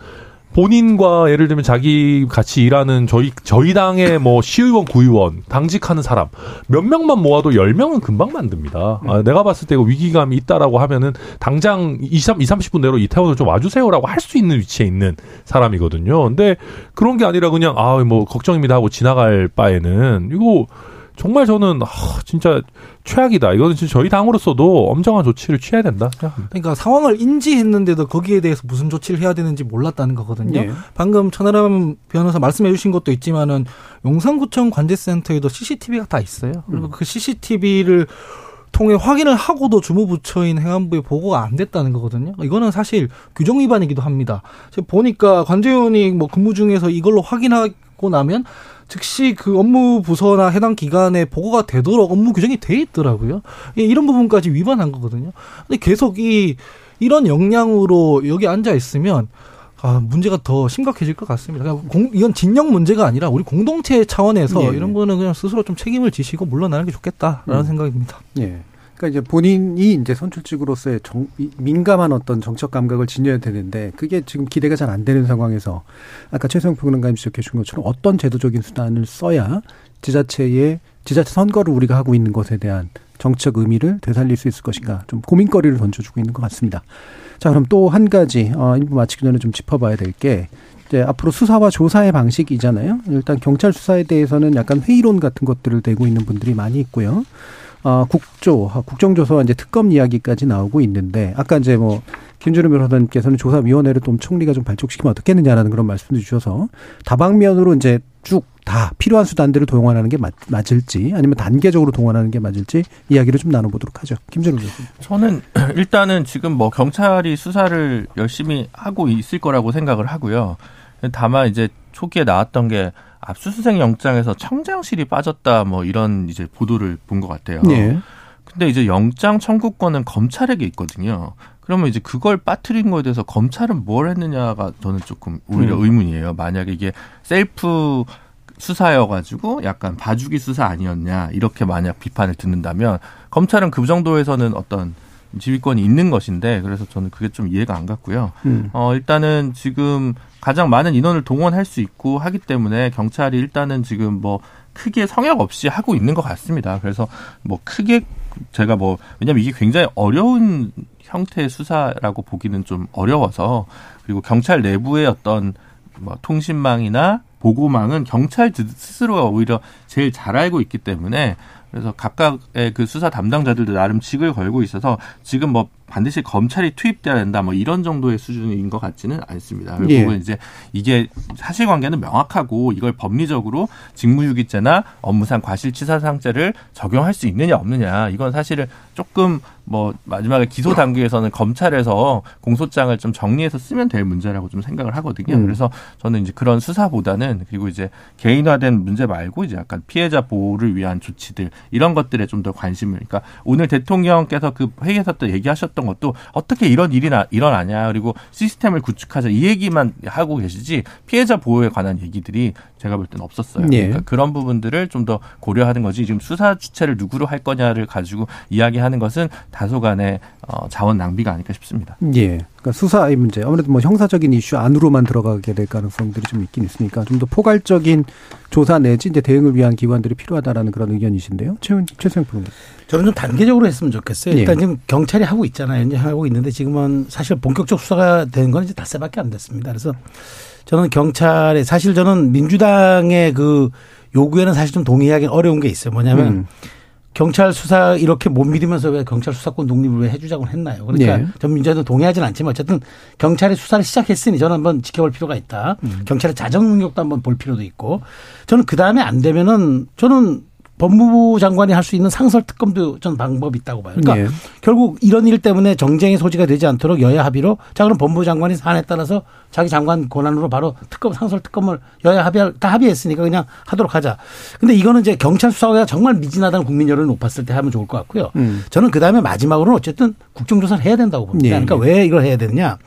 Speaker 4: 본인과 예를 들면 자기 같이 일하는 저희 저희 당의 뭐 시의원, 구의원, 당직하는 사람 몇 명만 모아도 열명은 금방 만듭니다. 아, 내가 봤을 때 위기감이 있다라고 하면은 당장 20, 2, 30분 내로 이태원을 좀 와주세요라고 할 수 있는 위치에 있는 사람이거든요. 근데 그런 게 아니라 그냥 아 뭐 걱정입니다 하고 지나갈 바에는 이거 정말 저는 아, 진짜 최악이다. 이거는 진짜 저희 당으로서도 엄정한 조치를 취해야 된다 생각합니다.
Speaker 5: 그러니까 상황을 인지했는데도 거기에 대해서 무슨 조치를 해야 되는지 몰랐다는 거거든요. 네. 방금 천하람 변호사 말씀해 주신 것도 있지만은 용산구청 관제센터에도 CCTV가 다 있어요. 그리고 음. 그 CCTV를 통해 확인을 하고도 주무부처인 행안부에 보고가 안 됐다는 거거든요. 이거는 사실 규정 위반이기도 합니다. 제가 보니까 관제원이 뭐 근무 중에서 이걸로 확인하고 나면 즉시 그 업무 부서나 해당 기관에 보고가 되도록 업무 규정이 돼 있더라고요. 예, 이런 부분까지 위반한 거거든요. 근데 계속 이 이런 역량으로 여기 앉아 있으면 아, 문제가 더 심각해질 것 같습니다. 그냥 공, 이건 진영 문제가 아니라 우리 공동체 차원에서 예. 이런 거는 그냥 스스로 좀 책임을 지시고 물러나는 게 좋겠다라는 음. 생각입니다.
Speaker 2: 예. 그러니까 이제 본인이 이제 선출직으로서의 정, 민감한 어떤 정책 감각을 지녀야 되는데 그게 지금 기대가 잘 안 되는 상황에서 아까 최성 평론가님 지적해 준 것처럼 어떤 제도적인 수단을 써야 지자체의 지자체 선거를 우리가 하고 있는 것에 대한 정책 의미를 되살릴 수 있을 것인가 좀 고민거리를 던져주고 있는 것 같습니다. 자, 그럼 또 한 가지, 어, 일부 마치기 전에 좀 짚어봐야 될 게, 이제 앞으로 수사와 조사의 방식이잖아요. 일단 경찰 수사에 대해서는 약간 회의론 같은 것들을 대고 있는 분들이 많이 있고요. 어, 국조, 국정조사와 이제 특검 이야기까지 나오고 있는데, 아까 이제 뭐, 김준우 변호사님께서는 조사위원회를 좀 총리가 좀 발족시키면 어떻겠느냐라는 그런 말씀도 주셔서 다방면으로 이제 쭉 다 필요한 수단들을 동원하는 게 맞, 맞을지 아니면 단계적으로 동원하는 게 맞을지 이야기를 좀 나눠보도록 하죠. 김준우 교수님.
Speaker 7: 저는 일단은 지금 뭐 경찰이 수사를 열심히 하고 있을 거라고 생각을 하고요. 다만 이제 초기에 나왔던 게 압수수색 영장에서 청장실이 빠졌다 뭐 이런 이제 보도를 본 것 같아요. 네. 근데 이제 영장 청구권은 검찰에게 있거든요. 그러면 이제 그걸 빠뜨린 거에 대해서 검찰은 뭘 했느냐가 저는 조금 오히려 음. 의문이에요. 만약에 이게 셀프 수사여가지고 약간 봐주기 수사 아니었냐 이렇게 만약 비판을 듣는다면 검찰은 그 정도에서는 어떤 지휘권이 있는 것인데 그래서 저는 그게 좀 이해가 안 갔고요. 음. 어 일단은 지금 가장 많은 인원을 동원할 수 있고 하기 때문에 경찰이 일단은 지금 뭐 크게 성역 없이 하고 있는 것 같습니다. 그래서 뭐 크게 제가 뭐 왜냐면 이게 굉장히 어려운 형태의 수사라고 보기는 좀 어려워서 그리고 경찰 내부의 어떤 뭐 통신망이나 보고망은 경찰 스스로가 오히려 제일 잘 알고 있기 때문에 그래서 각각의 그 수사 담당자들도 나름 직을 걸고 있어서 지금 뭐 반드시 검찰이 투입돼야 된다 뭐 이런 정도의 수준인 것 같지는 않습니다. 결국은 예. 이제 이게 사실관계는 명확하고 이걸 법리적으로 직무유기죄나 업무상 과실치사상죄를 적용할 수 있느냐 없느냐 이건 사실은 조금 뭐 마지막에 기소 단계에서는 검찰에서 공소장을 좀 정리해서 쓰면 될 문제라고 좀 생각을 하거든요. 음. 그래서 저는 이제 그런 수사보다는 그리고 이제 개인화된 문제 말고 이제 약간 피해자 보호를 위한 조치들 이런 것들에 좀 더 관심을 그러니까 오늘 대통령께서 그 회의에서 또 얘기하셨던 것도 어떻게 이런 일이 나, 일어나냐 그리고 시스템을 구축하자 이 얘기만 하고 계시지 피해자 보호에 관한 얘기들이 제가 볼 때는 없었어요. 예. 그러니까 그런 부분들을 좀 더 고려하는 거지 지금 수사 주체를 누구로 할 거냐를 가지고 이야기하는 것은 다소간의 어, 자원 낭비가 아닐까 싶습니다.
Speaker 2: 예. 그러니까 수사의 문제 아무래도 뭐 형사적인 이슈 안으로만 들어가게 될 가능성들이 좀 있긴 있으니까 좀 더 포괄적인 조사 내지 이제 대응을 위한 기관들이 필요하다라는 그런 의견이신데요. 최, 최수영 프로님.
Speaker 6: 저는 좀 단계적으로 했으면 좋겠어요. 일단 예. 지금 경찰이 하고 있잖아요. 이제 하고 있는데 지금은 사실 본격적 수사가 되는 건 이제 닷새밖에 안 됐습니다. 그래서 저는 경찰에 사실 저는 민주당의 그 요구에는 사실 좀 동의하기 어려운 게 있어요. 뭐냐면 음. 경찰 수사 이렇게 못 믿으면서 왜 경찰 수사권 독립을 왜 해주자고 했나요? 그러니까 네. 전 민주당도 동의하지는 않지만 어쨌든 경찰이 수사를 시작했으니 저는 한번 지켜볼 필요가 있다. 음. 경찰의 자정 능력도 한번 볼 필요도 있고 저는 그 다음에 안 되면은 저는 법무부 장관이 할 수 있는 상설 특검도 전 방법이 있다고 봐요. 그러니까 네. 결국 이런 일 때문에 정쟁의 소지가 되지 않도록 여야 합의로 자 그럼 법무부 장관이 사안에 따라서 자기 장관 권한으로 바로 특검 상설 특검을 여야 합의 다 합의했으니까 그냥 하도록 하자. 근데 이거는 이제 경찰 수사가 정말 미진하다는 국민 여론이 높았을 때 하면 좋을 것 같고요. 음. 저는 그 다음에 마지막으로는 어쨌든 국정조사를 해야 된다고 봅니다. 네. 그러니까 왜 이걸 해야 되느냐?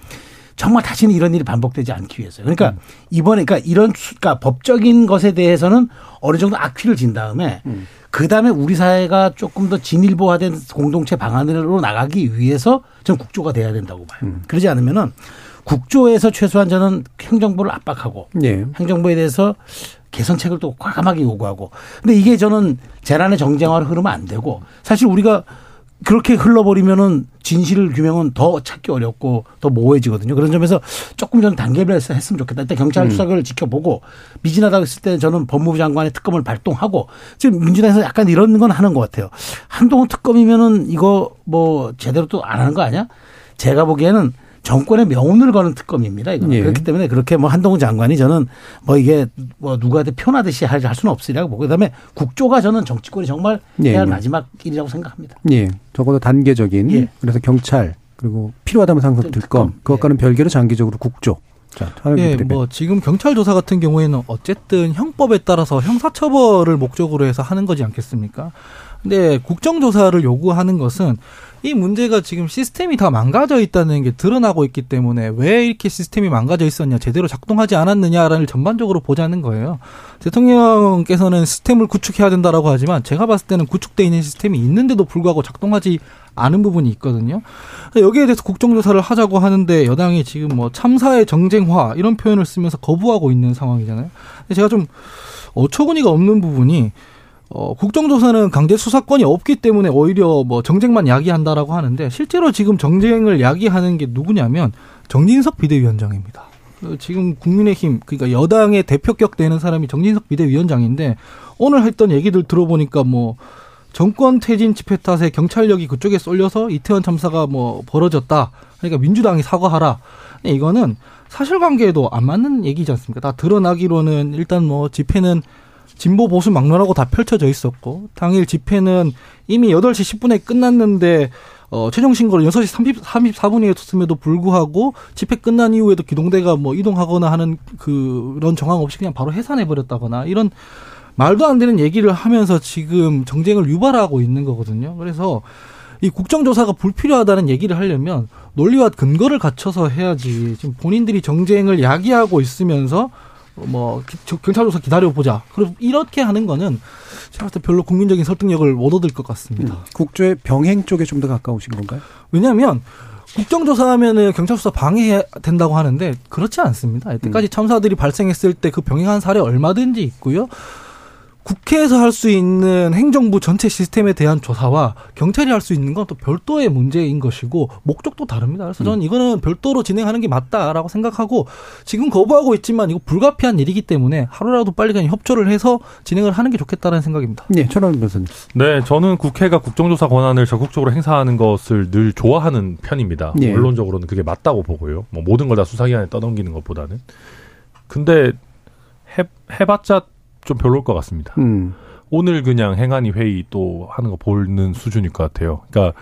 Speaker 6: 정말 다시는 이런 일이 반복되지 않기 위해서. 그러니까 음. 이번에 그러니까 이런 그러니까 법적인 것에 대해서는 어느 정도 악취를 진 다음에 음. 그 다음에 우리 사회가 조금 더 진일보화된 공동체 방안으로 나가기 위해서 저는 국조가 돼야 된다고 봐요. 음. 그러지 않으면은 국조에서 최소한 저는 행정부를 압박하고 네. 행정부에 대해서 개선책을 또 과감하게 요구하고 근데 이게 저는 재난의 정쟁화로 흐르면 안 되고 사실 우리가 그렇게 흘러버리면은 진실 규명은 더 찾기 어렵고 더 모호해지거든요. 그런 점에서 조금 전 단계별로 했으면 좋겠다. 일단 경찰 음. 수사를 음. 지켜보고 미진하다고 했을 때 저는 법무부 장관의 특검을 발동하고 지금 민주당에서 약간 이런 건 하는 것 같아요. 한동훈 특검이면은 이거 뭐 제대로 또 안 하는 거 아니야? 제가 보기에는 정권의 명운을 거는 특검입니다. 이거 예. 그렇기 때문에 그렇게 뭐 한동훈 장관이 저는 뭐 이게 뭐 누구한테 표나듯이 할, 할 수는 없으리라고 보고 그다음에 국조가 저는 정치권이 정말 예. 해야 할 마지막 일이라고 생각합니다.
Speaker 2: 예. 적어도 단계적인 예. 그래서 경찰 그리고 필요하다면 상속 특검 그것과는 예. 별개로 장기적으로 국조
Speaker 5: 자, 예, 뭐 지금 경찰 조사 같은 경우에는 어쨌든 형법에 따라서 형사처벌을 목적으로 해서 하는 거지 않겠습니까? 근데 국정조사를 요구하는 것은 이 문제가 지금 시스템이 다 망가져 있다는 게 드러나고 있기 때문에 왜 이렇게 시스템이 망가져 있었냐, 제대로 작동하지 않았느냐를 전반적으로 보자는 거예요. 대통령께서는 시스템을 구축해야 된다라고 하지만 제가 봤을 때는 구축돼 있는 시스템이 있는데도 불구하고 작동하지 않은 부분이 있거든요. 여기에 대해서 국정조사를 하자고 하는데 여당이 지금 뭐 참사의 정쟁화 이런 표현을 쓰면서 거부하고 있는 상황이잖아요. 제가 좀 어처구니가 없는 부분이 어, 국정조사는 강제 수사권이 없기 때문에 오히려 뭐 정쟁만 야기한다라고 하는데 실제로 지금 정쟁을 야기하는 게 누구냐면 정진석 비대위원장입니다. 그 지금 국민의힘 그러니까 여당의 대표격 되는 사람이 정진석 비대위원장인데 오늘 했던 얘기들 들어보니까 뭐 정권 퇴진 집회 탓에 경찰력이 그쪽에 쏠려서 이태원 참사가 뭐 벌어졌다. 그러니까 민주당이 사과하라. 이거는 사실관계에도 안 맞는 얘기지 않습니까? 다 드러나기로는 일단 뭐 집회는 진보 보수 막론하고 다 펼쳐져 있었고 당일 집회는 이미 8시 10분에 끝났는데 어, 최종 신고를 6시 30, 34분에 했음에도 불구하고 집회 끝난 이후에도 기동대가 뭐 이동하거나 하는 그런 정황 없이 그냥 바로 해산해 버렸다거나 이런 말도 안 되는 얘기를 하면서 지금 정쟁을 유발하고 있는 거거든요. 그래서 이 국정조사가 불필요하다는 얘기를 하려면 논리와 근거를 갖춰서 해야지. 지금 본인들이 정쟁을 야기하고 있으면서 뭐 경찰 조사 기다려 보자. 그리고 이렇게 하는 거는 제가 볼때 별로 국민적인 설득력을 못 얻을 것 같습니다. 음,
Speaker 2: 국조의 병행 쪽에 좀 더 가까우신 건가요?
Speaker 5: 왜냐하면 국정조사하면은 경찰 수사 방해해야 된다고 하는데 그렇지 않습니다. 이때까지 음. 참사들이 발생했을 때 그 병행한 사례 얼마든지 있고요. 국회에서 할 수 있는 행정부 전체 시스템에 대한 조사와 경찰이 할 수 있는 건 또 별도의 문제인 것이고 목적도 다릅니다. 그래서 저는 음. 이거는 별도로 진행하는 게 맞다라고 생각하고 지금 거부하고 있지만 이거 불가피한 일이기 때문에 하루라도 빨리 그냥 협조를 해서 진행을 하는 게 좋겠다는 생각입니다.
Speaker 2: 네, 천원 변호사님.
Speaker 4: 네, 저는 국회가 국정조사 권한을 적극적으로 행사하는 것을 늘 좋아하는 편입니다. 네. 원론적으로는 그게 맞다고 보고요. 뭐 모든 걸 다 수사기관에 떠넘기는 것보다는. 근데 해, 해봤자 좀 별로일 것 같습니다. 음. 오늘 그냥 행안위 회의 또 하는 거 보는 수준일 것 같아요. 그러니까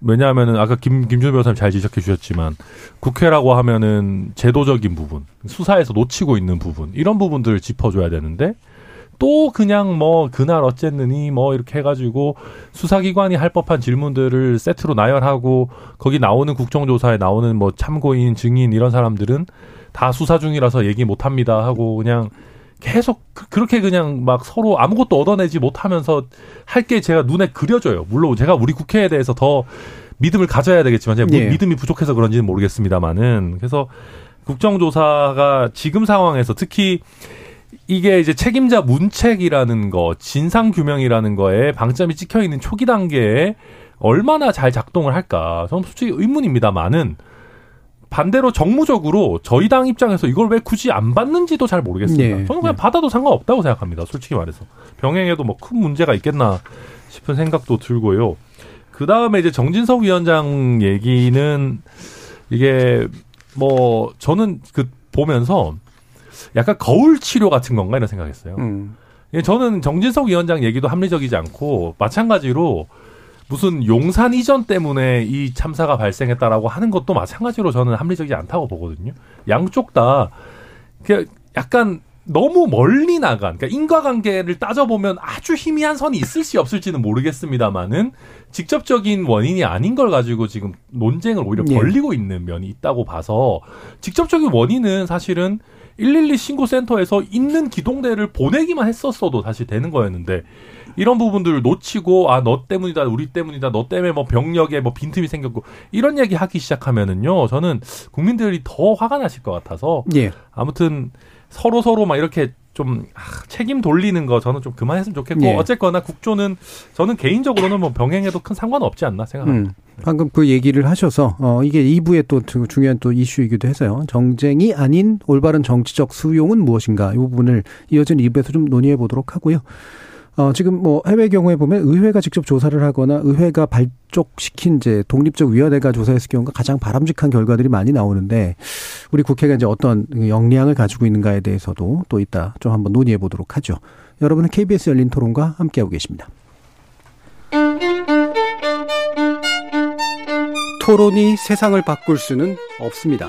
Speaker 4: 왜냐하면은 아까 김 김준호 변호사님 잘 지적해 주셨지만 국회라고 하면은 제도적인 부분, 수사에서 놓치고 있는 부분 이런 부분들을 짚어줘야 되는데 또 그냥 뭐 그날 어쨌느니 뭐 이렇게 해가지고 수사기관이 할 법한 질문들을 세트로 나열하고 거기 나오는 국정조사에 나오는 뭐 참고인 증인 이런 사람들은 다 수사 중이라서 얘기 못합니다 하고 그냥 계속 그, 렇게 그냥 막 서로 아무것도 얻어내지 못하면서 할 게 제가 눈에 그려져요. 물론 제가 우리 국회에 대해서 더 믿음을 가져야 되겠지만 제가 예. 믿음이 부족해서 그런지는 모르겠습니다만은 그래서 국정조사가 지금 상황에서 특히 이게 이제 책임자 문책이라는 거, 진상 규명이라는 거에 방점이 찍혀 있는 초기 단계에 얼마나 잘 작동을 할까? 저는 솔직히 의문입니다만은 반대로 정무적으로 저희 당 입장에서 이걸 왜 굳이 안 받는지도 잘 모르겠습니다. 네. 저는 그냥 네. 받아도 상관없다고 생각합니다. 솔직히 말해서 병행에도 뭐 큰 문제가 있겠나 싶은 생각도 들고요. 그 다음에 이제 정진석 위원장 얘기는 이게 뭐 저는 그 보면서 약간 거울 치료 같은 건가 이런 생각했어요. 음. 저는 정진석 위원장 얘기도 합리적이지 않고 마찬가지로 무슨 용산 이전 때문에 이 참사가 발생했다라고 하는 것도 마찬가지로 저는 합리적이지 않다고 보거든요. 양쪽 다 약간 너무 멀리 나간 그러니까 인과관계를 따져보면 아주 희미한 선이 있을지 없을지는 모르겠습니다만은 직접적인 원인이 아닌 걸 가지고 지금 논쟁을 오히려 예. 벌리고 있는 면이 있다고 봐서 직접적인 원인은 사실은 112 신고센터에서 있는 기동대를 보내기만 했었어도 사실 되는 거였는데 이런 부분들을 놓치고 아 너 때문이다 우리 때문이다 너 때문에 뭐 병력에 뭐 빈틈이 생겼고 이런 얘기 하기 시작하면은요 저는 국민들이 더 화가 나실 것 같아서 예. 아무튼 서로 서로 막 이렇게 좀 아, 책임 돌리는 거 저는 좀 그만했으면 좋겠고 예. 어쨌거나 국조는 저는 개인적으로는 뭐 병행해도 큰 상관 없지 않나 생각합니다. 음,
Speaker 2: 방금 그 얘기를 하셔서 어 이게 2부의 또 중요한 또 이슈이기도 해서요. 정쟁이 아닌 올바른 정치적 수용은 무엇인가 이 부분을 이어진 2부에서 좀 논의해 보도록 하고요. 어, 지금 뭐 해외 경우에 보면 의회가 직접 조사를 하거나 의회가 발족시킨 이제 독립적 위원회가 조사했을 경우가 가장 바람직한 결과들이 많이 나오는데 우리 국회가 이제 어떤 역량을 가지고 있는가에 대해서도 또 이따 좀 한번 논의해 보도록 하죠. 여러분은 KBS 열린 토론과 함께하고 계십니다. 토론이 세상을 바꿀 수는 없습니다.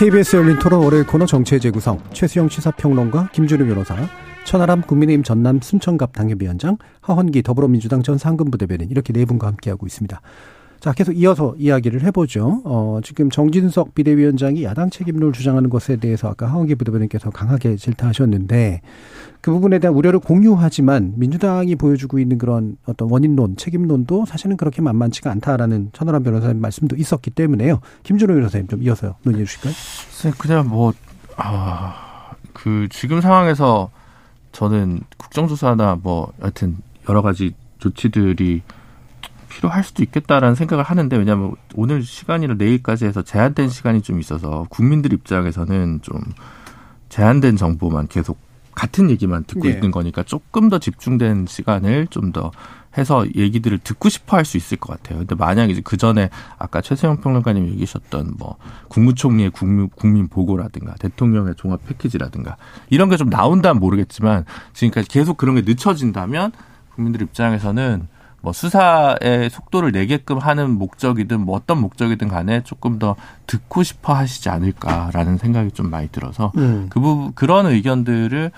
Speaker 2: KBS 열린 토론 월요일 코너 정치의 재구성 최수영 시사평론가 김준우 변호사 천하람 국민의힘 전남 순천갑 당협위원장 하헌기 더불어민주당 전 상근부 대변인 이렇게 네 분과 함께하고 있습니다. 자, 계속 이어서 이야기를 해보죠. 어, 지금 정진석 비대위원장이 야당 책임론을 주장하는 것에 대해서 아까 하원기 부대변인께서 강하게 질타하셨는데 그 부분에 대한 우려를 공유하지만 민주당이 보여주고 있는 그런 어떤 원인론, 책임론도 사실은 그렇게 만만치가 않다라는 천하람 변호사님 말씀도 있었기 때문에요. 김준호 변호사님 좀 이어서 논의해 주실까요?
Speaker 7: 그냥 뭐, 아, 그 지금 상황에서 저는 국정조사나 뭐 여하튼 여러 가지 조치들이 필요할 수도 있겠다라는 생각을 하는데 왜냐하면 오늘 시간이나 내일까지 해서 제한된 시간이 좀 있어서 국민들 입장에서는 좀 제한된 정보만 계속 같은 얘기만 듣고 네. 있는 거니까 조금 더 집중된 시간을 좀 더 해서 얘기들을 듣고 싶어 할 수 있을 것 같아요. 근데 만약 이제 그 전에 아까 최세영 평론가님 얘기하셨던 뭐 국무총리의 국민, 국민 보고라든가 대통령의 종합 패키지라든가 이런 게 좀 나온다면 모르겠지만 지금까지 계속 그런 게 늦춰진다면 국민들 입장에서는 뭐 수사의 속도를 내게끔 하는 목적이든 뭐 어떤 목적이든 간에 조금 더 듣고 싶어 하시지 않을까라는 생각이 좀 많이 들어서 음. 그 부분 그런 의견들을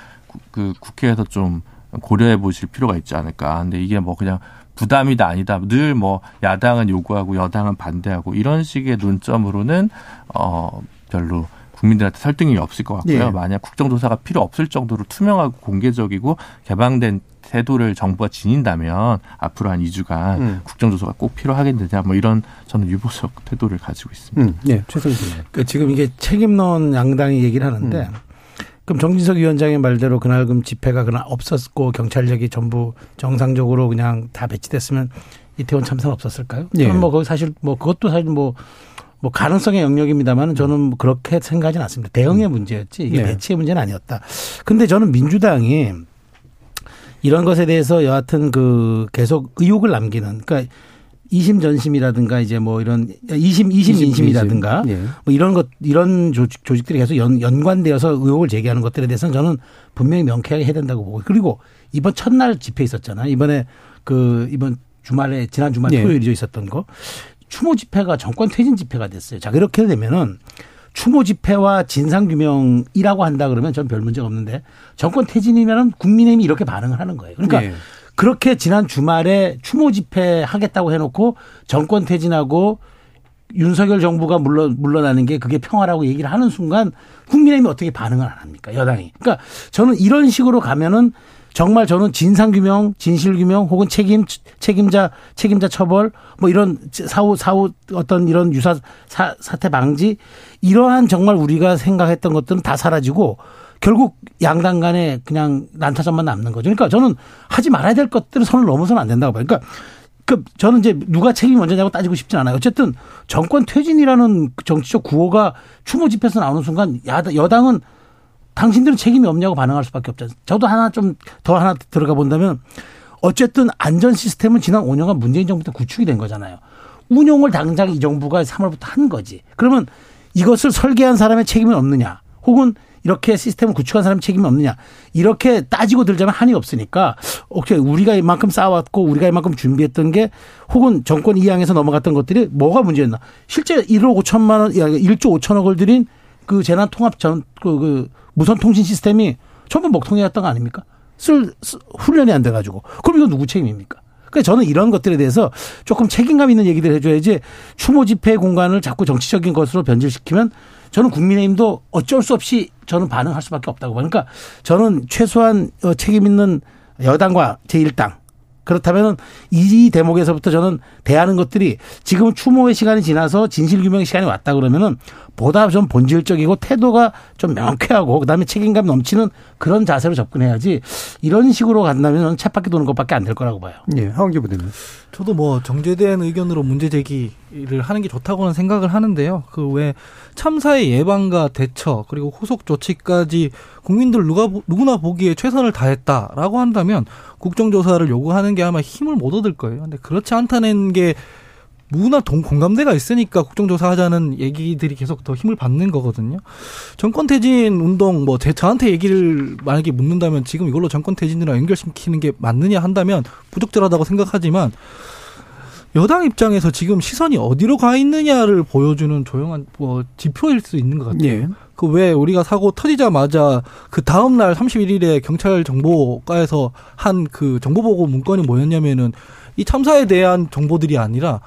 Speaker 7: 그 국회에서 좀 고려해 보실 필요가 있지 않을까. 근데 이게 뭐 그냥 부담이다 아니다. 늘 뭐 야당은 요구하고 여당은 반대하고 이런 식의 논점으로는 어 별로 국민들한테 설득력이 없을 것 같고요. 예. 만약 국정조사가 필요 없을 정도로 투명하고 공개적이고 개방된 태도를 정부가 지닌다면 앞으로 한 2주간 음. 국정조사가 꼭 필요하겠느냐 뭐 이런 저는 유보적 태도를 가지고 있습니다. 음.
Speaker 6: 네, 최선희 그 지금 이게 책임론 양당이 얘기를 하는데 음. 그럼 정진석 위원장의 말대로 그날 그 집회가 그날 없었고 경찰력이 전부 정상적으로 그냥 다 배치됐으면 이태원 참사는 없었을까요? 네. 저는 뭐 거기 사실 뭐 그것도 사실 뭐뭐 뭐 가능성의 영역입니다만은 저는 뭐 그렇게 생각하지는 않습니다. 대응의 음. 문제였지 이게 네. 배치의 문제는 아니었다. 근데 저는 민주당이 이런 것에 대해서 여하튼 그 계속 의혹을 남기는 그러니까 이심 전심이라든가 이제 뭐 이런 이심 이심 인심이라든가 예. 뭐 이런 것 이런 조직 조직들이 계속 연, 연관되어서 의혹을 제기하는 것들에 대해서는 저는 분명히 명쾌하게 해야 된다고 보고 그리고 이번 첫날 집회 있었잖아요. 이번에 그 이번 주말에 지난 주말 예. 토요일에 있었던 거 추모 집회가 정권 퇴진 집회가 됐어요. 자 그렇게 되면은 추모 집회와 진상 규명이라고 한다 그러면 전 별 문제가 없는데 정권 퇴진이면은 국민의힘이 이렇게 반응을 하는 거예요. 그러니까 네. 그렇게 지난 주말에 추모 집회 하겠다고 해놓고 정권 퇴진하고 윤석열 정부가 물러 물러나는 게 그게 평화라고 얘기를 하는 순간 국민의힘이 어떻게 반응을 안 합니까 여당이? 그러니까 저는 이런 식으로 가면은 정말 저는 진상규명, 진실규명 혹은 책임, 책임자, 책임자 처벌 뭐 이런 사후, 사후 어떤 이런 유사 사, 사태 방지 이러한 정말 우리가 생각했던 것들은 다 사라지고 결국 양당 간에 그냥 난타전만 남는 거죠. 그러니까 저는 하지 말아야 될 것들을 선을 넘어서는 안 된다고 봐요. 그러니까 그 저는 이제 누가 책임이 먼저냐고 따지고 싶진 않아요. 어쨌든 정권 퇴진이라는 정치적 구호가 추모 집회에서 나오는 순간 야당, 여당은 당신들은 책임이 없냐고 반응할 수밖에 없잖아요. 저도 하나 좀 더 하나 들어가 본다면 어쨌든 안전 시스템은 지난 5년간 문재인 정부 때 구축이 된 거잖아요. 운용을 당장 이 정부가 3월부터 한 거지. 그러면 이것을 설계한 사람의 책임은 없느냐? 혹은 이렇게 시스템을 구축한 사람이 책임이 없느냐. 이렇게 따지고 들자면 한이 없으니까 오케이 우리가 이만큼 쌓아왔고 우리가 이만큼 준비했던 게 혹은 정권 이양에서 넘어갔던 것들이 뭐가 문제였나. 실제 1억 5천만 원, 1조 5천억을 들인 그 재난 통합 전, 그, 그 무선 통신 시스템이 전부 먹통이었던 거 아닙니까? 쓸, 쓸 훈련이 안 돼가지고. 그럼 이거 누구 책임입니까? 그래서 저는 이런 것들에 대해서 조금 책임감 있는 얘기를 해줘야지 추모 집회 공간을 자꾸 정치적인 것으로 변질시키면 저는 국민의힘도 어쩔 수 없이 저는 반응할 수밖에 없다고 봐. 그러니까 저는 최소한 어, 책임 있는 여당과 제1당 그렇다면 이 대목에서부터 저는 대하는 것들이 지금 추모의 시간이 지나서 진실규명의 시간이 왔다 그러면은 보다 좀 본질적이고 태도가 좀 명쾌하고 그다음에 책임감 넘치는 그런 자세로 접근해야지 이런 식으로 간다면 챗바퀴 도는 것밖에 안 될 거라고 봐요.
Speaker 2: 예, 하원기 부대는
Speaker 5: 저도 뭐 정제된 의견으로 문제 제기를 하는 게 좋다고는 생각을 하는데요. 그 왜 참사의 예방과 대처 그리고 후속 조치까지 국민들 누가 누구나 보기에 최선을 다했다라고 한다면 국정조사를 요구하는 게 아마 힘을 못 얻을 거예요. 근데 그렇지 않다는 게 누구나 동, 공감대가 있으니까 국정조사 하자는 얘기들이 계속 더 힘을 받는 거거든요. 정권 퇴진 운동, 뭐, 제, 저한테 얘기를 만약에 묻는다면 지금 이걸로 정권 퇴진이랑 연결시키는 게 맞느냐 한다면 부적절하다고 생각하지만 여당 입장에서 지금 시선이 어디로 가 있느냐를 보여주는 조용한 뭐 지표일 수 있는 것 같아요. 예. 그왜 우리가 사고 터지자마자 그 다음 날 31일에 경찰 정보과에서 한 그 정보 보고 문건이 뭐였냐면은 이 참사에 대한 정보들이 아니라 뭐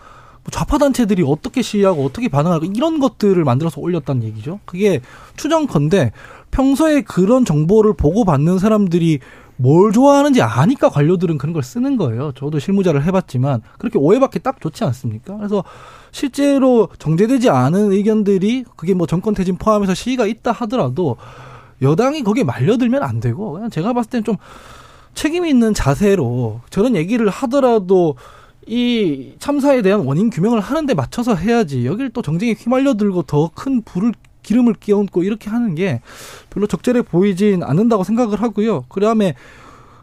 Speaker 5: 좌파 단체들이 어떻게 시위하고 어떻게 반응하고 이런 것들을 만들어서 올렸다는 얘기죠. 그게 추정컨대 평소에 그런 정보를 보고 받는 사람들이 뭘 좋아하는지 아니까 관료들은 그런 걸 쓰는 거예요. 저도 실무자를 해봤지만 그렇게 오해받기 딱 좋지 않습니까? 그래서 실제로 정제되지 않은 의견들이 그게 뭐 정권 퇴진 포함해서 시위가 있다 하더라도 여당이 거기에 말려들면 안 되고 그냥 제가 봤을 때는 좀 책임 있는 자세로 저런 얘기를 하더라도 이 참사에 대한 원인 규명을 하는데 맞춰서 해야지 여길 또 정쟁에 휘말려 들고 더 큰 불을 기름을 끼얹고 이렇게 하는 게 별로 적절해 보이진 않는다고 생각을 하고요. 그다음에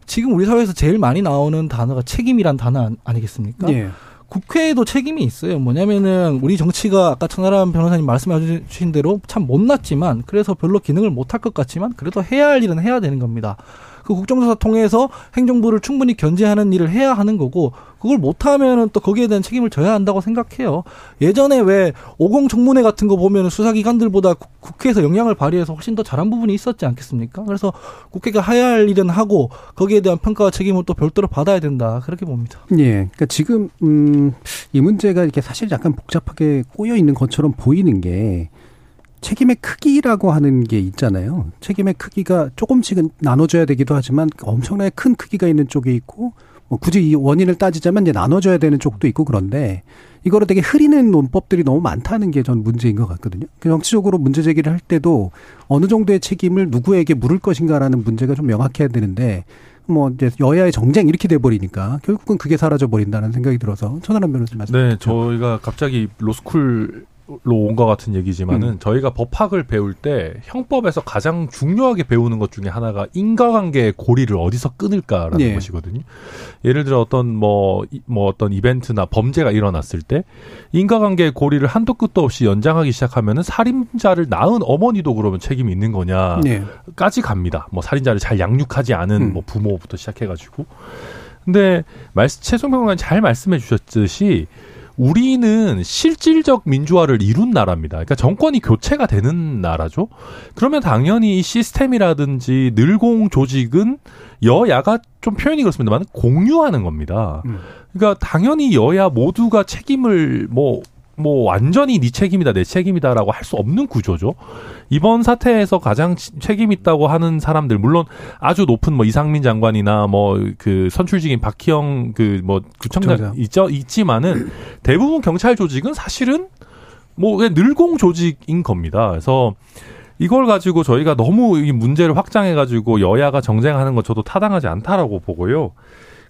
Speaker 5: 지금 우리 사회에서 제일 많이 나오는 단어가 책임이란 단어 아니겠습니까? 예. 국회에도 책임이 있어요. 뭐냐면은 우리 정치가 아까 천하람 변호사님 말씀해 주신 대로 참 못났지만 그래서 별로 기능을 못할 것 같지만 그래도 해야 할 일은 해야 되는 겁니다. 그 국정조사 통해서 행정부를 충분히 견제하는 일을 해야 하는 거고 그걸 못하면은 또 거기에 대한 책임을 져야 한다고 생각해요. 예전에 왜 오공 청문회 같은 거 보면 수사기관들보다 국회에서 영향을 발휘해서 훨씬 더 잘한 부분이 있었지 않겠습니까? 그래서 국회가 해야 할 일은 하고 거기에 대한 평가와 책임을 또 별도로 받아야 된다 그렇게 봅니다.
Speaker 2: 예, 그러니까 지금 음, 이 문제가 이렇게 사실 약간 복잡하게 꼬여 있는 것처럼 보이는 게 책임의 크기라고 하는 게 있잖아요. 책임의 크기가 조금씩은 나눠져야 되기도 하지만 엄청나게 큰 크기가 있는 쪽이 있고 뭐 굳이 이 원인을 따지자면 이제 나눠져야 되는 쪽도 있고 그런데 이거를 되게 흐리는 논법들이 너무 많다는 게 전 문제인 것 같거든요. 그 정치적으로 문제 제기를 할 때도 어느 정도의 책임을 누구에게 물을 것인가라는 문제가 좀 명확해야 되는데 뭐 이제 여야의 정쟁 이렇게 돼 버리니까 결국은 그게 사라져 버린다는 생각이 들어서 천하람 변호사님 말씀.
Speaker 4: 네, 저희가 갑자기 로스쿨 로 온 것 같은 얘기지만은 음. 저희가 법학을 배울 때 형법에서 가장 중요하게 배우는 것 중에 하나가 인과관계의 고리를 어디서 끊을까라는 예. 것이거든요. 예를 들어 어떤 뭐뭐 뭐 어떤 이벤트나 범죄가 일어났을 때 인과관계의 고리를 한도 끝도 없이 연장하기 시작하면은 살인자를 낳은 어머니도 그러면 책임이 있는 거냐까지 예. 갑니다. 뭐 살인자를 잘 양육하지 않은 음. 뭐 부모부터 시작해가지고. 근데 말씀 최송병관 잘 말씀해 주셨듯이 우리는 실질적 민주화를 이룬 나라입니다. 그러니까 정권이 교체가 되는 나라죠. 그러면 당연히 이 시스템이라든지 늘공 조직은 여야가 좀 표현이 그렇습니다만 공유하는 겁니다. 음. 그러니까 당연히 여야 모두가 책임을 뭐 뭐 완전히 네 책임이다 내 책임이다라고 할 수 없는 구조죠. 이번 사태에서 가장 책임 있다고 하는 사람들 물론 아주 높은 뭐 이상민 장관이나 뭐 그 선출직인 박희영 그 뭐 구청장 있죠 있지만은 대부분 경찰 조직은 사실은 뭐 늘공 조직인 겁니다. 그래서 이걸 가지고 저희가 너무 이 문제를 확장해 가지고 여야가 정쟁하는 건 저도 타당하지 않다라고 보고요.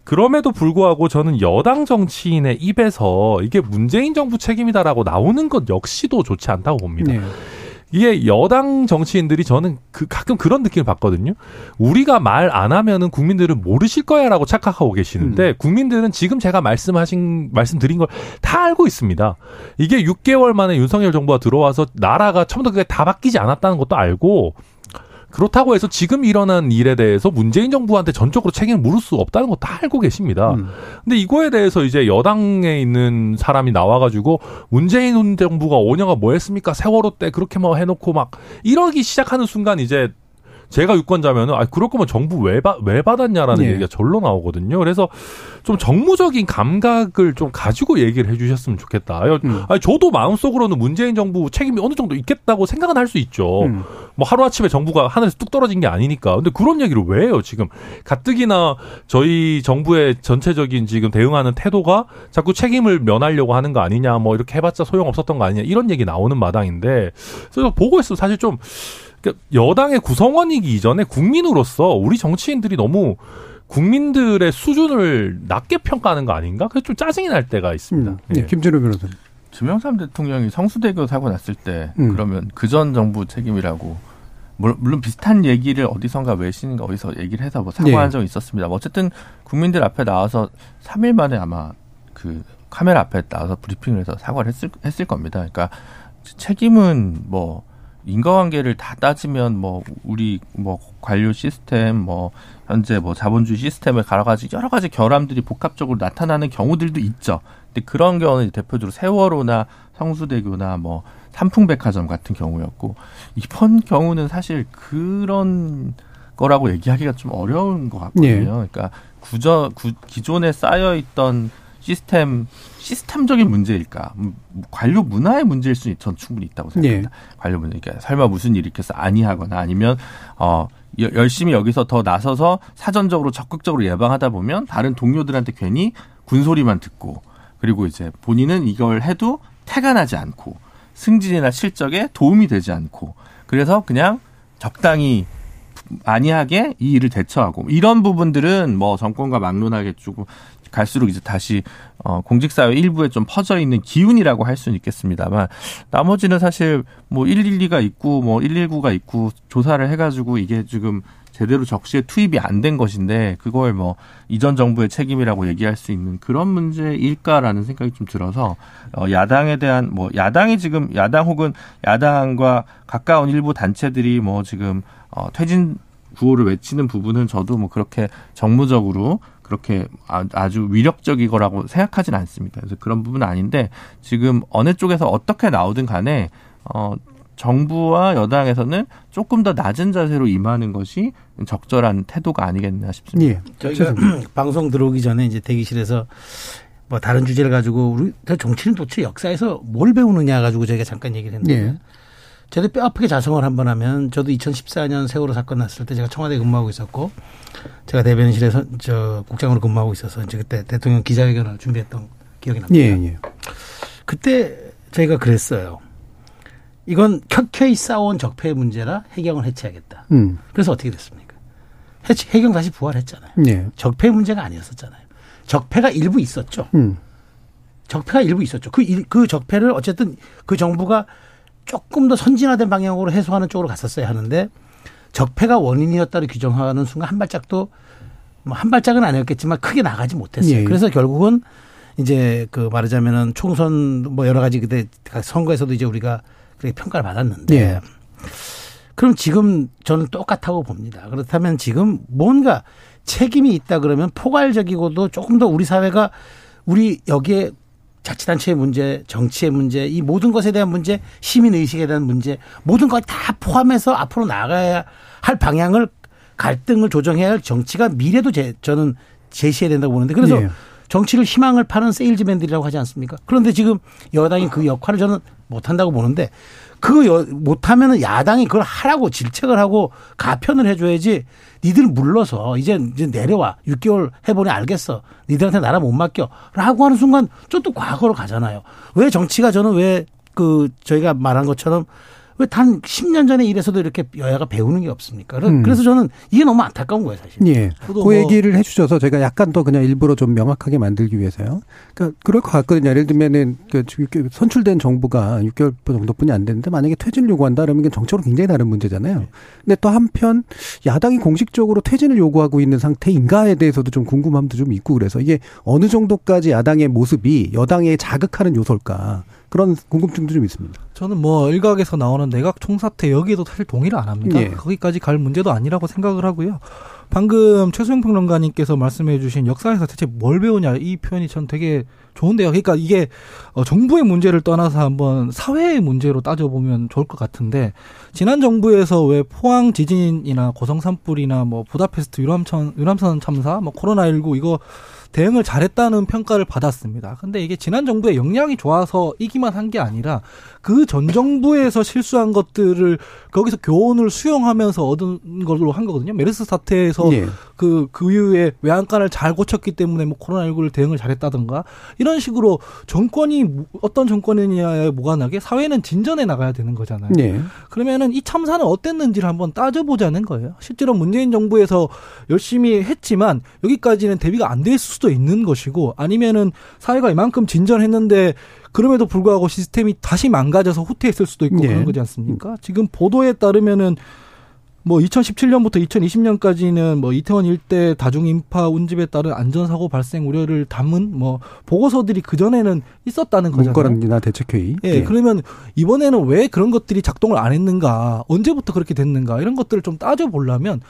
Speaker 4: 그럼에도 불구하고 저는 여당 정치인의 입에서 이게 문재인 정부 책임이다라고 나오는 것 역시도 좋지 않다고 봅니다. 네. 이게 여당 정치인들이 저는 그 가끔 그런 느낌을 받거든요. 우리가 말 안 하면은 국민들은 모르실 거야라고 착각하고 계시는데 음. 국민들은 지금 제가 말씀하신 말씀드린 걸 다 알고 있습니다. 이게 6개월 만에 윤석열 정부가 들어와서 나라가 처음부터 그게 다 바뀌지 않았다는 것도 알고 그렇다고 해서 지금 일어난 일에 대해서 문재인 정부한테 전적으로 책임을 물을 수 없다는 거 다 알고 계십니다. 음. 근데 이거에 대해서 이제 여당에 있는 사람이 나와가지고 문재인 정부가 5년간 뭐 했습니까? 세월호 때 그렇게 뭐 해놓고 막 이러기 시작하는 순간 이제 제가 유권자면은 아 그럴 거면 정부 왜, 받, 왜 받았냐라는 예. 얘기가 절로 나오거든요. 그래서 좀 정무적인 감각을 좀 가지고 얘기를 해주셨으면 좋겠다. 음. 아니 저도 마음속으로는 문재인 정부 책임이 어느 정도 있겠다고 생각은 할 수 있죠. 음. 뭐 하루 아침에 정부가 하늘에서 뚝 떨어진 게 아니니까. 근데 그런 얘기를 왜 해요 지금? 가뜩이나 저희 정부의 전체적인 지금 대응하는 태도가 자꾸 책임을 면하려고 하는 거 아니냐, 뭐 이렇게 해봤자 소용 없었던 거 아니냐 이런 얘기 나오는 마당인데 그래서 보고 있어 사실 좀. 그러니까 여당의 구성원이기 이전에 국민으로서 우리 정치인들이 너무 국민들의 수준을 낮게 평가하는 거 아닌가? 그래서 좀 짜증이 날 때가 있습니다. 음,
Speaker 2: 네, 예. 김준호 변호사님.
Speaker 7: 김영삼 대통령이 성수대교 사고 났을 때 음. 그러면 그 전 정부 책임이라고 물론 비슷한 얘기를 어디선가 외신인가 어디서 얘기를 해서 뭐 사과한 네. 적이 있었습니다. 뭐 어쨌든 국민들 앞에 나와서 3일 만에 아마 그 카메라 앞에 나와서 브리핑을 해서 사과를 했을, 했을 겁니다. 그러니까 책임은 뭐 인과관계를 다 따지면 뭐 우리 뭐 관료 시스템 뭐 현재 뭐 자본주의 시스템을 갈아가지 여러 가지 결함들이 복합적으로 나타나는 경우들도 있죠. 근데 그런 경우는 대표적으로 세월호나 성수대교나 뭐 삼풍백화점 같은 경우였고 이번 경우는 사실 그런 거라고 얘기하기가 좀 어려운 것 같거든요. 예. 그러니까 구저 구, 기존에 쌓여 있던 시스템 시스템적인 문제일까? 관료 문화의 문제일 수는 전 충분히 있다고 생각합니다. 네. 관료 문제. 그러니까 설마 무슨 일이 있겠어 아니하거나 아니면 어 열심히 여기서 더 나서서 사전적으로 적극적으로 예방하다 보면 다른 동료들한테 괜히 군소리만 듣고 그리고 이제 본인은 이걸 해도 태가 나지 않고 승진이나 실적에 도움이 되지 않고 그래서 그냥 적당히 아니하게 이 일을 대처하고 이런 부분들은 뭐 정권과 막론하게 조금 갈수록 이제 다시 어 공직사회 일부에 좀 퍼져 있는 기운이라고 할 수는 있겠습니다만 나머지는 사실 뭐 112가 있고 뭐 119가 있고 조사를 해가지고 이게 지금 제대로 적시에 투입이 안 된 것인데 그걸 뭐 이전 정부의 책임이라고 얘기할 수 있는 그런 문제일까라는 생각이 좀 들어서 어 야당에 대한 뭐 야당이 지금 야당 혹은 야당과 가까운 일부 단체들이 뭐 지금 어 퇴진 구호를 외치는 부분은 저도 뭐 그렇게 정무적으로 그렇게 아, 아주 위력적이거라고 생각하진 않습니다. 그래서 그런 부분은 아닌데 지금 어느 쪽에서 어떻게 나오든 간에 어 정부와 여당에서는 조금 더 낮은 자세로 임하는 것이 적절한 태도가 아니겠나 싶습니다.
Speaker 6: 예. 저희가 방송 들어오기 전에 이제 대기실에서 뭐 다른 주제를 가지고 우리 정치는 도대체 역사에서 뭘 배우느냐 가지고 저희가 잠깐 얘기를 했는데 예. 저도 뼈 아프게 자성을 한번 하면 저도 2014년 세월호 사건 났을 때 제가 청와대 근무하고 있었고 제가 대변인실에서 저 국장으로 근무하고 있어서 이제 그때 대통령 기자회견을 준비했던 기억이 납니다. 예, 예. 그때 저희가 그랬어요. 이건 켜켜이 싸운 적폐의 문제라 해경을 해체하겠다. 음. 그래서 어떻게 됐습니까? 해체, 해경 다시 부활했잖아요. 예. 적폐 문제가 아니었었잖아요. 적폐가 일부 있었죠. 음. 적폐가 일부 있었죠. 그, 일, 그 적폐를 어쨌든 그 정부가 조금 더 선진화된 방향으로 해소하는 쪽으로 갔었어야 하는데 적폐가 원인이었다를 규정하는 순간 한 발짝도 뭐 한 발짝은 아니었겠지만 크게 나가지 못했어요. 예. 그래서 결국은 이제 그 말하자면은 총선 뭐 여러 가지 그때 선거에서도 이제 우리가 그렇게 평가를 받았는데 예. 그럼 지금 저는 똑같다고 봅니다. 그렇다면 지금 뭔가 책임이 있다 그러면 포괄적이고도 조금 더 우리 사회가 우리 여기에 자치단체의 문제, 정치의 문제, 이 모든 것에 대한 문제, 시민 의식에 대한 문제, 모든 것다 포함해서 앞으로 나가야 할 방향을 갈등을 조정해야 할 정치가 미래도 제, 저는 제시해야 된다고 보는데 그래서 네. 정치를 희망을 파는 세일즈맨들이라고 하지 않습니까? 그런데 지금 여당이 그 역할을 저는 못 한다고 보는데 그 못하면 은 야당이 그걸 하라고 질책을 하고 가편을 해줘야지 니들 물러서 이제 이제 내려와. 6개월 해보니 알겠어. 니들한테 나라 못 맡겨라고 하는 순간 좀 또 과거로 가잖아요. 왜 정치가 저는 왜 그 저희가 말한 것처럼 왜 단 10년 전에 이래서도 이렇게 여야가 배우는 게 없습니까? 음. 그래서 저는 이게 너무 안타까운 거예요, 사실.
Speaker 2: 예. 그 뭐 얘기를 해주셔서 제가 약간 더 그냥 일부러 좀 명확하게 만들기 위해서요. 그러니까 그럴 것 같거든요. 예를 들면은 그 선출된 정부가 6개월 정도뿐이 안 되는데 만약에 퇴진을 요구한다 그러면 이건 정책으로 굉장히 다른 문제잖아요. 네. 근데 또 한편 야당이 공식적으로 퇴진을 요구하고 있는 상태인가에 대해서도 좀 궁금함도 좀 있고 그래서 이게 어느 정도까지 야당의 모습이 여당에 자극하는 요소일까. 그런 궁금증도 좀 있습니다.
Speaker 5: 저는 뭐 일각에서 나오는 내각 총사태 여기에도 사실 동의를 안 합니다. 예. 거기까지 갈 문제도 아니라고 생각을 하고요. 방금 최수영 평론가님께서 말씀해 주신 역사에서 대체 뭘 배우냐 이 표현이 전 되게 좋은데요. 그러니까 이게 어, 정부의 문제를 떠나서 한번 사회의 문제로 따져보면 좋을 것 같은데 지난 정부에서 왜 포항 지진이나 고성 산불이나 뭐 부다페스트 유람선 유람선 참사 뭐 코로나 19 이거 대응을 잘했다는 평가를 받았습니다. 근데 이게 지난 정부의 역량이 좋아서 이기만 한 게 아니라 그 전 정부에서 실수한 것들을 거기서 교훈을 수용하면서 얻은 걸로 한 거거든요. 메르스 사태에서 예. 그, 그 이후에 외양간을 잘 고쳤기 때문에 뭐 코로나19를 대응을 잘했다든가 이런 식으로 정권이 어떤 정권이냐에 무관하게 사회는 진전해 나가야 되는 거잖아요. 예. 그러면은 이 참사는 어땠는지를 한번 따져보자는 거예요. 실제로 문재인 정부에서 열심히 했지만 여기까지는 대비가 안 될 수도 있는 것이고 아니면은 사회가 이만큼 진전했는데 그럼에도 불구하고 시스템이 다시 망가져서 후퇴했을 수도 있고 예. 그런 거지 않습니까? 지금 보도에 따르면은 뭐 2017년부터 2020년까지는 뭐 이태원 일대 다중 인파 운집에 따른 안전 사고 발생 우려를 담은 뭐 보고서들이 그 전에는 있었다는 거잖아요.
Speaker 2: 문건이나 대책회의.
Speaker 5: 예, 예. 그러면 이번에는 왜 그런 것들이 작동을 안 했는가, 언제부터 그렇게 됐는가 이런 것들을 좀 따져 보려면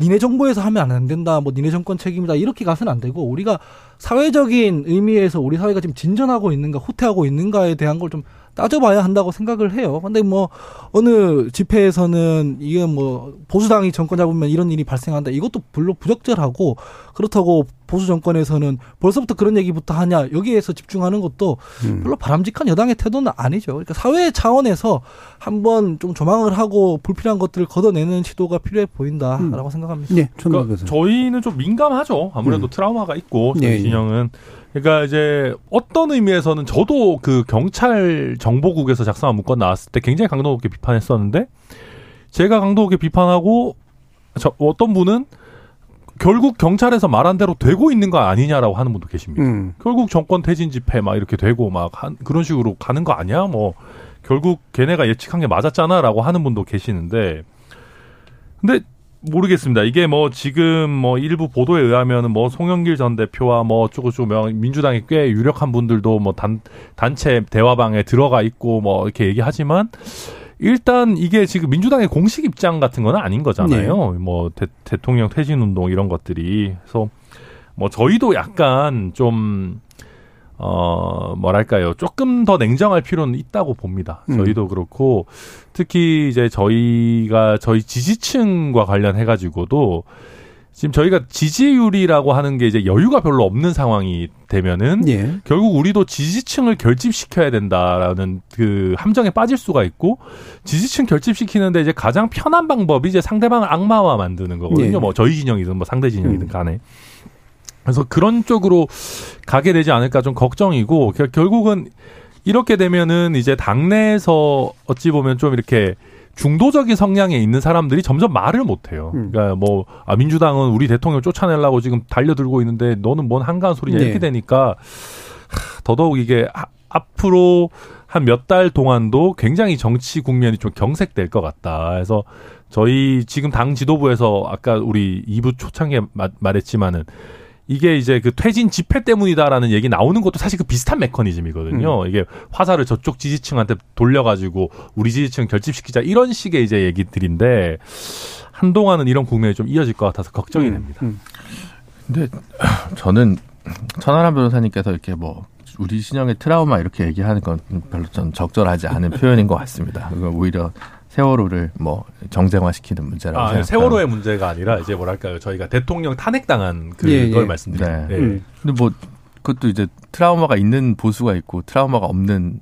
Speaker 5: 니네 정부에서 하면 안 된다. 뭐 니네 정권 책임이다. 이렇게 가서는 안 되고 우리가 사회적인 의미에서 우리 사회가 지금 진전하고 있는가 후퇴하고 있는가에 대한 걸 좀 따져봐야 한다고 생각을 해요. 근데 뭐 어느 집회에서는 이게 뭐 보수당이 정권 잡으면 이런 일이 발생한다. 이것도 별로 부적절하고 그렇다고 보수 정권에서는 벌써부터 그런 얘기부터 하냐 여기에서 집중하는 것도 음. 별로 바람직한 여당의 태도는 아니죠. 그러니까 사회 차원에서 한번 좀 조망을 하고 불필요한 것들을 걷어내는 시도가 필요해 보인다라고 음. 생각합니다.
Speaker 4: 네, 그러니까 저희는 좀 민감하죠. 아무래도 음. 트라우마가 있고 저희 네, 진영은. 그러니까 이제 어떤 의미에서는 저도 그 경찰 정보국에서 작성한 문건 나왔을 때 굉장히 강도 높게 비판했었는데 제가 강도 높게 비판하고 저 어떤 분은 결국 경찰에서 말한 대로 되고 있는 거 아니냐라고 하는 분도 계십니다. 음. 결국 정권 퇴진 집회 막 이렇게 되고 막 한, 그런 식으로 가는 거 아니야? 뭐 결국 걔네가 예측한 게 맞았잖아라고 하는 분도 계시는데 근데 모르겠습니다. 이게 뭐 지금 뭐 일부 보도에 의하면은 뭐 송영길 전 대표와 뭐 어쩌고저쩌고 민주당이 꽤 유력한 분들도 뭐 단 단체 대화방에 들어가 있고 뭐 이렇게 얘기하지만 일단 이게 지금 민주당의 공식 입장 같은 건 아닌 거잖아요. 네. 뭐 대, 대통령 퇴진 운동 이런 것들이 그래서 뭐 저희도 약간 좀 어, 뭐랄까요. 조금 더 냉정할 필요는 있다고 봅니다. 음. 저희도 그렇고, 특히 이제 저희가, 저희 지지층과 관련해가지고도 지금 저희가 지지율이라고 하는 게 이제 여유가 별로 없는 상황이 되면은 예. 결국 우리도 지지층을 결집시켜야 된다라는 그 함정에 빠질 수가 있고 지지층 결집시키는데 이제 가장 편한 방법이 이제 상대방을 악마화 만드는 거거든요. 예. 뭐 저희 진영이든 뭐 상대 진영이든 음. 간에. 그래서 그런 쪽으로 가게 되지 않을까 좀 걱정이고 결국은 이렇게 되면은 이제 당내에서 어찌 보면 좀 이렇게 중도적인 성향에 있는 사람들이 점점 말을 못 해요. 음. 그러니까 뭐 아, 민주당은 우리 대통령 쫓아내려고 지금 달려들고 있는데 너는 뭔 한가한 소리냐 네. 이렇게 되니까 하, 더더욱 이게 아, 앞으로 한 몇 달 동안도 굉장히 정치 국면이 좀 경색될 것 같다. 그래서 저희 지금 당 지도부에서 아까 우리 2부 초창기에 말했지만은 이게 이제 그 퇴진 집회 때문이다라는 얘기 나오는 것도 사실 그 비슷한 메커니즘이거든요. 음. 이게 화살을 저쪽 지지층한테 돌려가지고 우리 지지층 결집시키자 이런 식의 이제 얘기들인데 한동안은 이런 국면이 좀 이어질 것 같아서 걱정이 음. 됩니다. 음.
Speaker 7: 근데 저는 천하람 변호사님께서 이렇게 뭐 우리 신형의 트라우마 이렇게 얘기하는 건 별로 좀 적절하지 않은 표현인 것 같습니다. 오히려 세월호를 뭐 정쟁화시키는 문제라고 아, 생각합니다.
Speaker 4: 세월호의 문제가 아니라 이제 뭐랄까요 저희가 대통령 탄핵당한 그걸 예, 예. 말씀드립니다. 네. 예. 음.
Speaker 7: 근데 뭐 그것도 이제 트라우마가 있는 보수가 있고 트라우마가 없는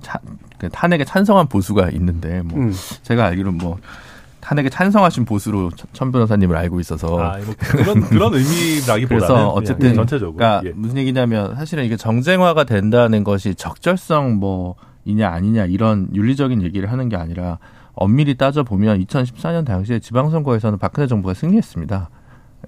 Speaker 7: 차, 그 탄핵에 찬성한 보수가 있는데 뭐 음. 제가 알기로 뭐 탄핵에 찬성하신 보수로 천 변호사님을 알고 있어서
Speaker 4: 아, 뭐 그런 그런 의미라기보다는
Speaker 7: 그래서 어쨌든 전체적으로 그러니까 예. 무슨 얘기냐면 사실은 이게 정쟁화가 된다는 것이 적절성 뭐 이냐 아니냐 이런 윤리적인 얘기를 하는 게 아니라 엄밀히 따져 보면 2014년 당시에 지방선거에서는 박근혜 정부가 승리했습니다.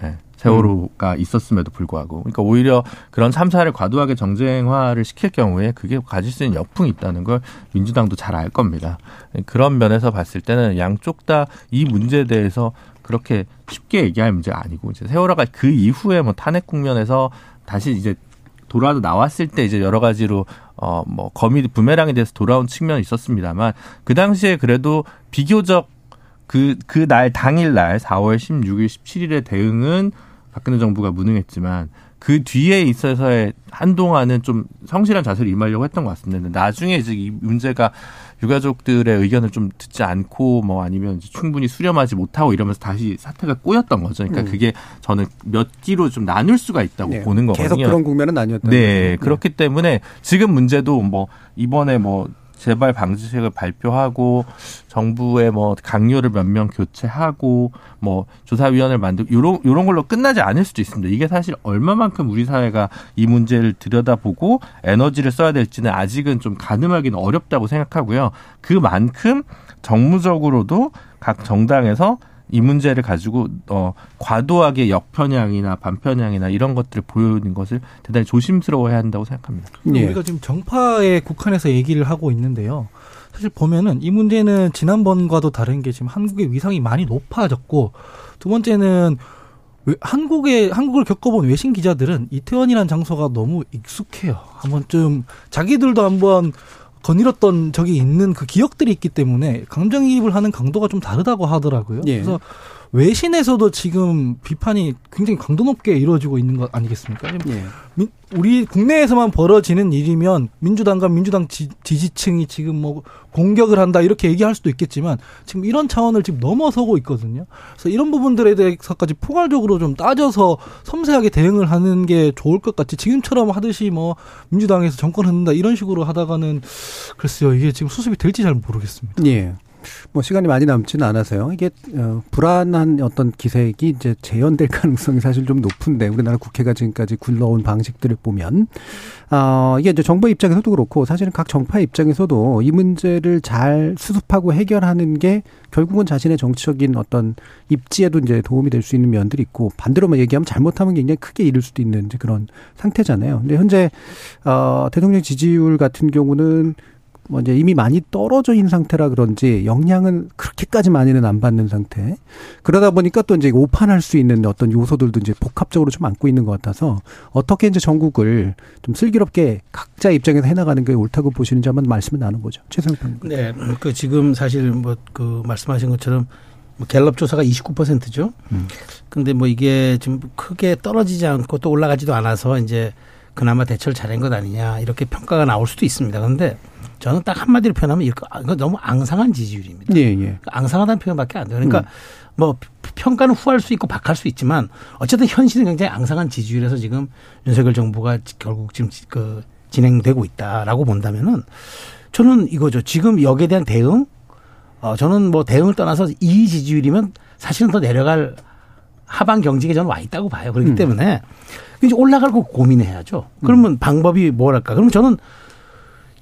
Speaker 7: 네, 세월호가 음. 있었음에도 불구하고, 그러니까 오히려 그런 참사를 과도하게 정쟁화를 시킬 경우에 그게 가질 수 있는 역풍이 있다는 걸 민주당도 잘 알 겁니다. 그런 면에서 봤을 때는 양쪽 다 이 문제에 대해서 그렇게 쉽게 얘기할 문제가 아니고 이제 세월호가 그 이후에 뭐 탄핵 국면에서 다시 이제 돌아 나왔을 때 이제 여러 가지로 어뭐 거미 부메랑에 대해서 돌아온 측면이 있었습니다만 그 당시에 그래도 비교적 그 그 날 당일 날 4월 16일 17일의 대응은 박근혜 정부가 무능했지만 그 뒤에 있어서의 한동안은 좀 성실한 자세로 임하려고 했던 것 같습니다. 나중에 이제 이 문제가 유가족들의 의견을 좀 듣지 않고 뭐 아니면 충분히 수렴하지 못하고 이러면서 다시 사태가 꼬였던 거죠. 그러니까 음. 그게 저는 몇 기로 좀 나눌 수가 있다고 네. 보는 거거든요.
Speaker 2: 계속 그런 국면은 아니었다.
Speaker 7: 네, 네, 그렇기 때문에 지금 문제도 뭐 이번에 뭐 재발 방지책을 발표하고 정부의 뭐 강요를 몇 명 교체하고 뭐 조사위원회를 만들고 요런 요런 걸로 끝나지 않을 수도 있습니다. 이게 사실 얼마만큼 우리 사회가 이 문제를 들여다보고 에너지를 써야 될지는 아직은 좀 가늠하기는 어렵다고 생각하고요. 그만큼 정무적으로도 각 정당에서 이 문제를 가지고 어 과도하게 역편향이나 반편향이나 이런 것들을 보여주는 것을 대단히 조심스러워해야 한다고 생각합니다.
Speaker 5: 예. 우리가 지금 정파에 국한해서 얘기를 하고 있는데요. 사실 보면은 이 문제는 지난번과도 다른 게 지금 한국의 위상이 많이 높아졌고 두 번째는 한국의 한국을 겪어본 외신 기자들은 이태원이라는 장소가 너무 익숙해요. 한번 좀 자기들도 한번 거닐었던 적이 있는 그 기억들이 있기 때문에 감정이입을 하는 강도가 좀 다르다고 하더라고요. 예. 그래서 외신에서도 지금 비판이 굉장히 강도 높게 이루어지고 있는 것 아니겠습니까? 예. 우리 국내에서만 벌어지는 일이면 민주당과 민주당 지, 지층이 지금 뭐 공격을 한다 이렇게 얘기할 수도 있겠지만 지금 이런 차원을 지금 넘어서고 있거든요. 그래서 이런 부분들에 대해서까지 포괄적으로 좀 따져서 섬세하게 대응을 하는 게 좋을 것 같지. 지금처럼 하듯이 뭐 민주당에서 정권 흔든다 이런 식으로 하다가는 글쎄요 이게 지금 수습이 될지 잘 모르겠습니다.
Speaker 2: 예. 뭐 시간이 많이 남지는 않아서요. 이게 어, 불안한 어떤 기색이 이제 재현될 가능성이 사실 좀 높은데 우리나라 국회가 지금까지 굴러온 방식들을 보면 어, 이게 이제 정부 입장에서도 그렇고 사실은 각 정파 입장에서도 이 문제를 잘 수습하고 해결하는 게 결국은 자신의 정치적인 어떤 입지에도 이제 도움이 될 수 있는 면들이 있고 반대로만 얘기하면 잘못하면 굉장히 크게 잃을 수도 있는 그런 상태잖아요. 근데 현재 어, 대통령 지지율 같은 경우는 뭐 이제 이미 많이 떨어져 있는 상태라 그런지 영향은 그렇게까지 많이는 안 받는 상태. 그러다 보니까 또 이제 오판할 수 있는 어떤 요소들도 이제 복합적으로 좀 안고 있는 것 같아서 어떻게 이제 전국을 좀 슬기롭게 각자 입장에서 해나가는 게 옳다고 보시는지 한번 말씀을 나눠보죠. 최성 평
Speaker 6: 네, 그 지금 사실 뭐 그 말씀하신 것처럼 뭐 갤럽 조사가 29%죠. 음. 근데 뭐 이게 지금 크게 떨어지지 않고 또 올라가지도 않아서 이제 그나마 대처를 잘한 것 아니냐 이렇게 평가가 나올 수도 있습니다. 그런데 저는 딱 한마디로 표현하면 이거 너무 앙상한 지지율입니다. 예, 예. 앙상하다는 표현밖에 안 돼요. 그러니까 음. 뭐 평가는 후할 수 있고 박할 수 있지만 어쨌든 현실은 굉장히 앙상한 지지율에서 지금 윤석열 정부가 결국 지금 그 진행되고 있다라고 본다면은 저는 이거죠. 지금 여기에 대한 대응 어 저는 뭐 대응을 떠나서 이 지지율이면 사실은 더 내려갈 하반 경직에 저는 와 있다고 봐요. 그렇기 음. 때문에 이제 올라갈 거 고민해야죠. 그러면 음. 방법이 뭐랄까? 그러면 저는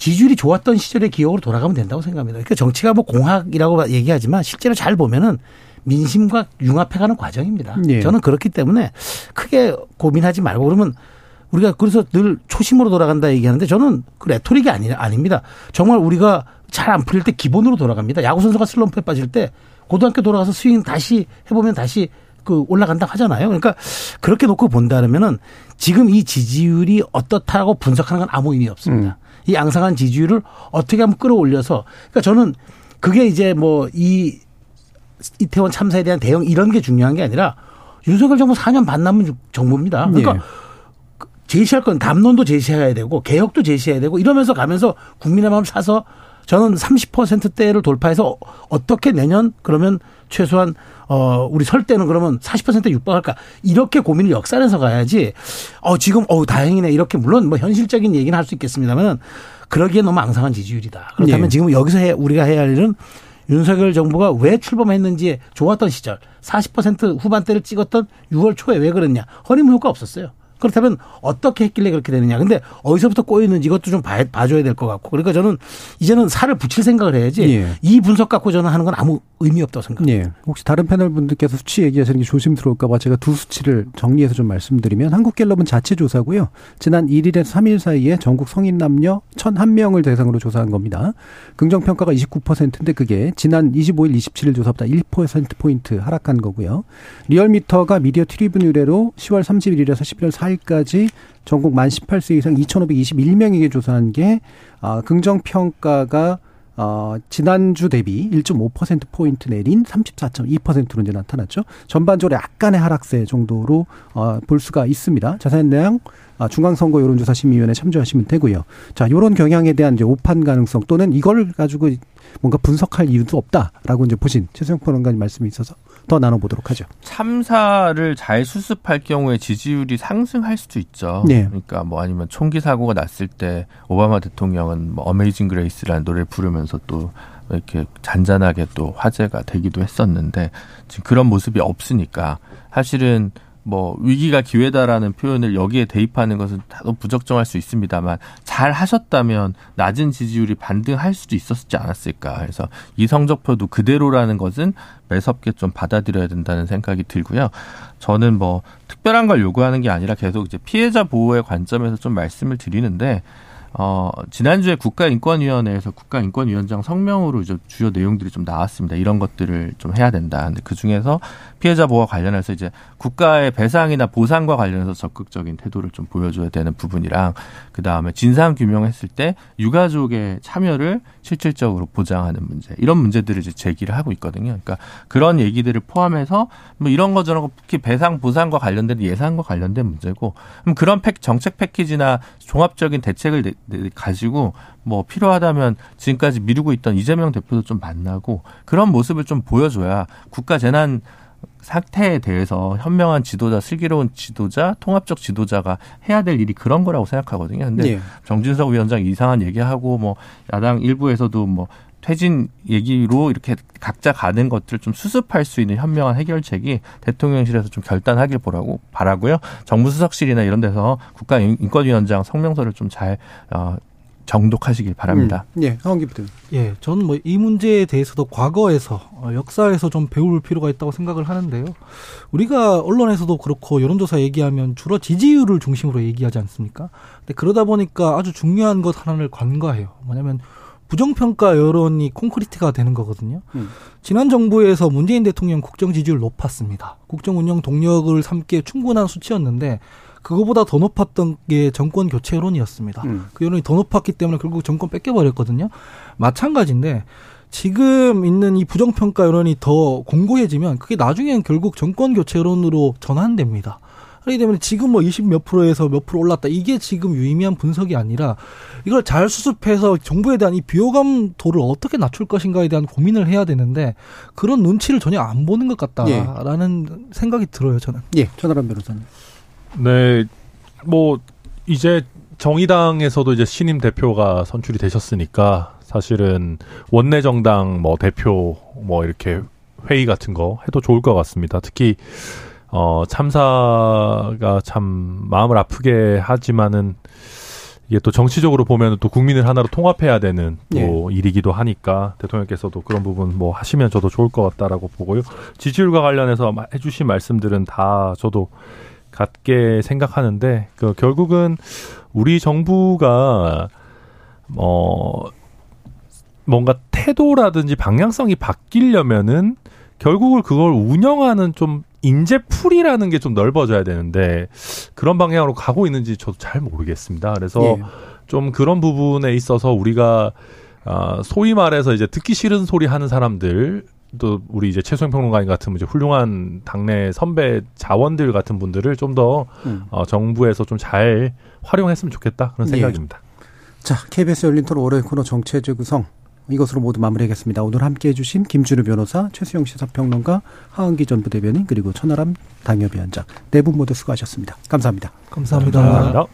Speaker 6: 지지율이 좋았던 시절의 기억으로 돌아가면 된다고 생각합니다. 그러니까 정치가 뭐 공학이라고 얘기하지만 실제로 잘 보면은 민심과 융합해가는 과정입니다. 예. 저는 그렇기 때문에 크게 고민하지 말고 그러면 우리가 그래서 늘 초심으로 돌아간다 얘기하는데 저는 그 레토릭이 아니, 아닙니다. 정말 우리가 잘 안 풀릴 때 기본으로 돌아갑니다. 야구 선수가 슬럼프에 빠질 때 고등학교 돌아가서 스윙 다시 해보면 다시 그 올라간다 하잖아요. 그러니까 그렇게 놓고 본다면은 지금 이 지지율이 어떻다고 분석하는 건 아무 의미 없습니다. 음. 이 앙상한 지지율을 어떻게 하면 끌어올려서 그러니까 저는 그게 이제 뭐 이 이태원 참사에 대한 대응 이런 게 중요한 게 아니라 윤석열 정부 4년 반 남은 정부입니다. 그러니까 예. 제시할 건 담론도 제시해야 되고 개혁도 제시해야 되고 이러면서 가면서 국민의 마음 사서 저는 30%대를 돌파해서 어떻게 내년 그러면 최소한 어 우리 설 때는 그러면 40% 육박할까 이렇게 고민을 역산해서 가야지 어 지금 어 다행이네 이렇게 물론 뭐 현실적인 얘기는 할 수 있겠습니다만 그러기에 너무 앙상한 지지율이다. 그렇다면 네. 지금 여기서 해, 우리가 해야 할 일은 윤석열 정부가 왜 출범했는지에 좋았던 시절 40% 후반대를 찍었던 6월 초에 왜 그랬냐 허니문 효과 없었어요. 그렇다면 어떻게 했길래 그렇게 되느냐. 근데 어디서부터 꼬이는지 이것도 좀 봐, 봐줘야 될 것 같고. 그러니까 저는 이제는 살을 붙일 생각을 해야지 예. 이 분석 갖고 저는 하는 건 아무 의미 없다고 생각합니다. 예.
Speaker 2: 혹시 다른 패널 분들께서 수치 얘기하시는 게 조심스러울까봐 제가 두 수치를 정리해서 좀 말씀드리면 한국갤럽은 자체 조사고요. 지난 1일에서 3일 사이에 전국 성인 남녀 1,001명을 대상으로 조사한 겁니다. 긍정평가가 29%인데 그게 지난 25일, 27일 조사보다 1%포인트 하락한 거고요. 리얼미터가 미디어 트리뷴 의뢰로 10월 31일에서 11월 4일 4일까지 전국 만 18세 이상 2,521명에게 조사한 게 아, 긍정 평가가 어, 지난주 대비 1.5%포인트 내린 34.2%로 이제 나타났죠. 전반적으로 약간의 하락세 정도로 어, 볼 수가 있습니다. 자세한 내용 아, 중앙선거 여론조사 심의위원회 참조하시면 되고요. 자, 요런 경향에 대한 이제 오판 가능성 또는 이걸 가지고 뭔가 분석할 이유도 없다라고 이제 보신 최수영 평론가님 말씀이 있어서 더 나눠보도록 하죠.
Speaker 7: 참사를 잘 수습할 경우에 지지율이 상승할 수도 있죠. 네. 그러니까 뭐 아니면 총기 사고가 났을 때 오바마 대통령은 뭐 어메이징 그레이스라는 노래를 부르면서 또 이렇게 잔잔하게 또 화제가 되기도 했었는데 지금 그런 모습이 없으니까 사실은 뭐 위기가 기회다라는 표현을 여기에 대입하는 것은 다소 부적정할 수 있습니다만 잘 하셨다면 낮은 지지율이 반등할 수도 있었지 않았을까. 그래서 이 성적표도 그대로라는 것은 매섭게 좀 받아들여야 된다는 생각이 들고요. 저는 뭐 특별한 걸 요구하는 게 아니라 계속 이제 피해자 보호의 관점에서 좀 말씀을 드리는데 어, 지난주에 국가인권위원회에서 국가인권위원장 성명으로 이제 주요 내용들이 좀 나왔습니다. 이런 것들을 좀 해야 된다. 근데 그 중에서 피해자 보호와 관련해서 이제 국가의 배상이나 보상과 관련해서 적극적인 태도를 좀 보여줘야 되는 부분이랑 그 다음에 진상 규명했을 때 유가족의 참여를 실질적으로 보장하는 문제 이런 문제들을 이제 제기를 하고 있거든요. 그러니까 그런 얘기들을 포함해서 뭐 이런 거 저런 거 특히 배상 보상과 관련된 예산과 관련된 문제고 그럼 그런 팩 정책 패키지나 종합적인 대책을 가지고 뭐 필요하다면 지금까지 미루고 있던 이재명 대표도 좀 만나고 그런 모습을 좀 보여줘야 국가 재난 사태에 대해서 현명한 지도자, 슬기로운 지도자, 통합적 지도자가 해야 될 일이 그런 거라고 생각하거든요. 근데 네. 정진석 위원장 이상한 얘기하고 뭐 야당 일부에서도 뭐 퇴진 얘기로 이렇게 각자 가는 것들을 좀 수습할 수 있는 현명한 해결책이 대통령실에서 좀 결단하길 보라고 바라고요. 정무수석실이나 이런 데서 국가인권위원장 성명서를 좀잘 어, 정독하시길 바랍니다.
Speaker 2: 음, 예, 부대.
Speaker 5: 예, 저는 뭐 이 문제에 대해서도 과거에서 어, 역사에서 좀 배울 필요가 있다고 생각을 하는데요. 우리가 언론에서도 그렇고 여론조사 얘기하면 주로 지지율을 중심으로 얘기하지 않습니까? 근데 그러다 보니까 아주 중요한 것 하나를 관과해요. 뭐냐면 부정평가 여론이 콘크리트가 되는 거거든요. 음. 지난 정부에서 문재인 대통령 국정 지지율 높았습니다. 국정 운영 동력을 삼기에 충분한 수치였는데 그거보다 더 높았던 게 정권 교체 여론이었습니다. 음. 그 여론이 더 높았기 때문에 결국 정권 뺏겨버렸거든요. 마찬가지인데 지금 있는 이 부정평가 여론이 더 공고해지면 그게 나중에는 결국 정권 교체 여론으로 전환됩니다. 그렇기 때문에 지금 뭐 20 몇 프로에서 몇 프로 올랐다. 이게 지금 유의미한 분석이 아니라 이걸 잘 수습해서 정부에 대한 이 비호감도를 어떻게 낮출 것인가에 대한 고민을 해야 되는데 그런 눈치를 전혀 안 보는 것 같다라는 예. 생각이 들어요, 저는.
Speaker 2: 예, 전하람 변호사님.
Speaker 4: 네, 뭐 이제 정의당에서도 이제 신임 대표가 선출이 되셨으니까 사실은 원내 정당 뭐 대표 뭐 이렇게 회의 같은 거 해도 좋을 것 같습니다. 특히 어 참사가 참 마음을 아프게 하지만은 이게 또 정치적으로 보면 또 국민을 하나로 통합해야 되는 또 예. 일이기도 하니까 대통령께서도 그런 부분 뭐 하시면 저도 좋을 것 같다라고 보고요. 지지율과 관련해서 해주신 말씀들은 다 저도 같게 생각하는데 그 결국은 우리 정부가 어 뭔가 태도라든지 방향성이 바뀌려면은 결국을 그걸 운영하는 좀 인재풀이라는 게 좀 넓어져야 되는데 그런 방향으로 가고 있는지 저도 잘 모르겠습니다. 그래서 예. 좀 그런 부분에 있어서 우리가 아 소위 말해서 이제 듣기 싫은 소리 하는 사람들 또 우리 이제 최소영 평론가님 같은 이제 훌륭한 당내 선배 자원들 같은 분들을 좀더 음. 어, 정부에서 좀 잘 활용했으면 좋겠다 그런 예. 생각입니다.
Speaker 2: 예. 자, KBS 열린 토론 월요일 코너 정체적 구성 이것으로 모두 마무리하겠습니다. 오늘 함께해 주신 김준우 변호사, 최수영 시사평론가, 하은기 전 부 대변인 그리고 천하람 당협위원장 네 분 모두 수고하셨습니다. 감사합니다.
Speaker 5: 감사합니다. 감사합니다.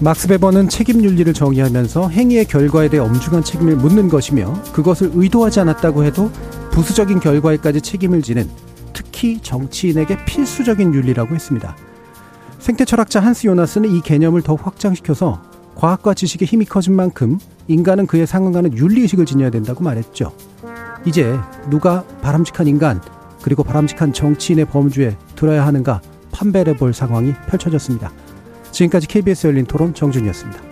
Speaker 2: 막스 베버는 책임 윤리를 정의하면서 행위의 결과에 대해 엄중한 책임을 묻는 것이며 그것을 의도하지 않았다고 해도 부수적인 결과에까지 책임을 지는 특히 정치인에게 필수적인 윤리라고 했습니다. 생태 철학자 한스 요나스는 이 개념을 더 확장시켜서 과학과 지식의 힘이 커진 만큼 인간은 그에 상응하는 윤리의식을 지녀야 된다고 말했죠. 이제 누가 바람직한 인간 그리고 바람직한 정치인의 범주에 들어야 하는가 판별해 볼 상황이 펼쳐졌습니다. 지금까지 KBS 열린 토론 정준이었습니다.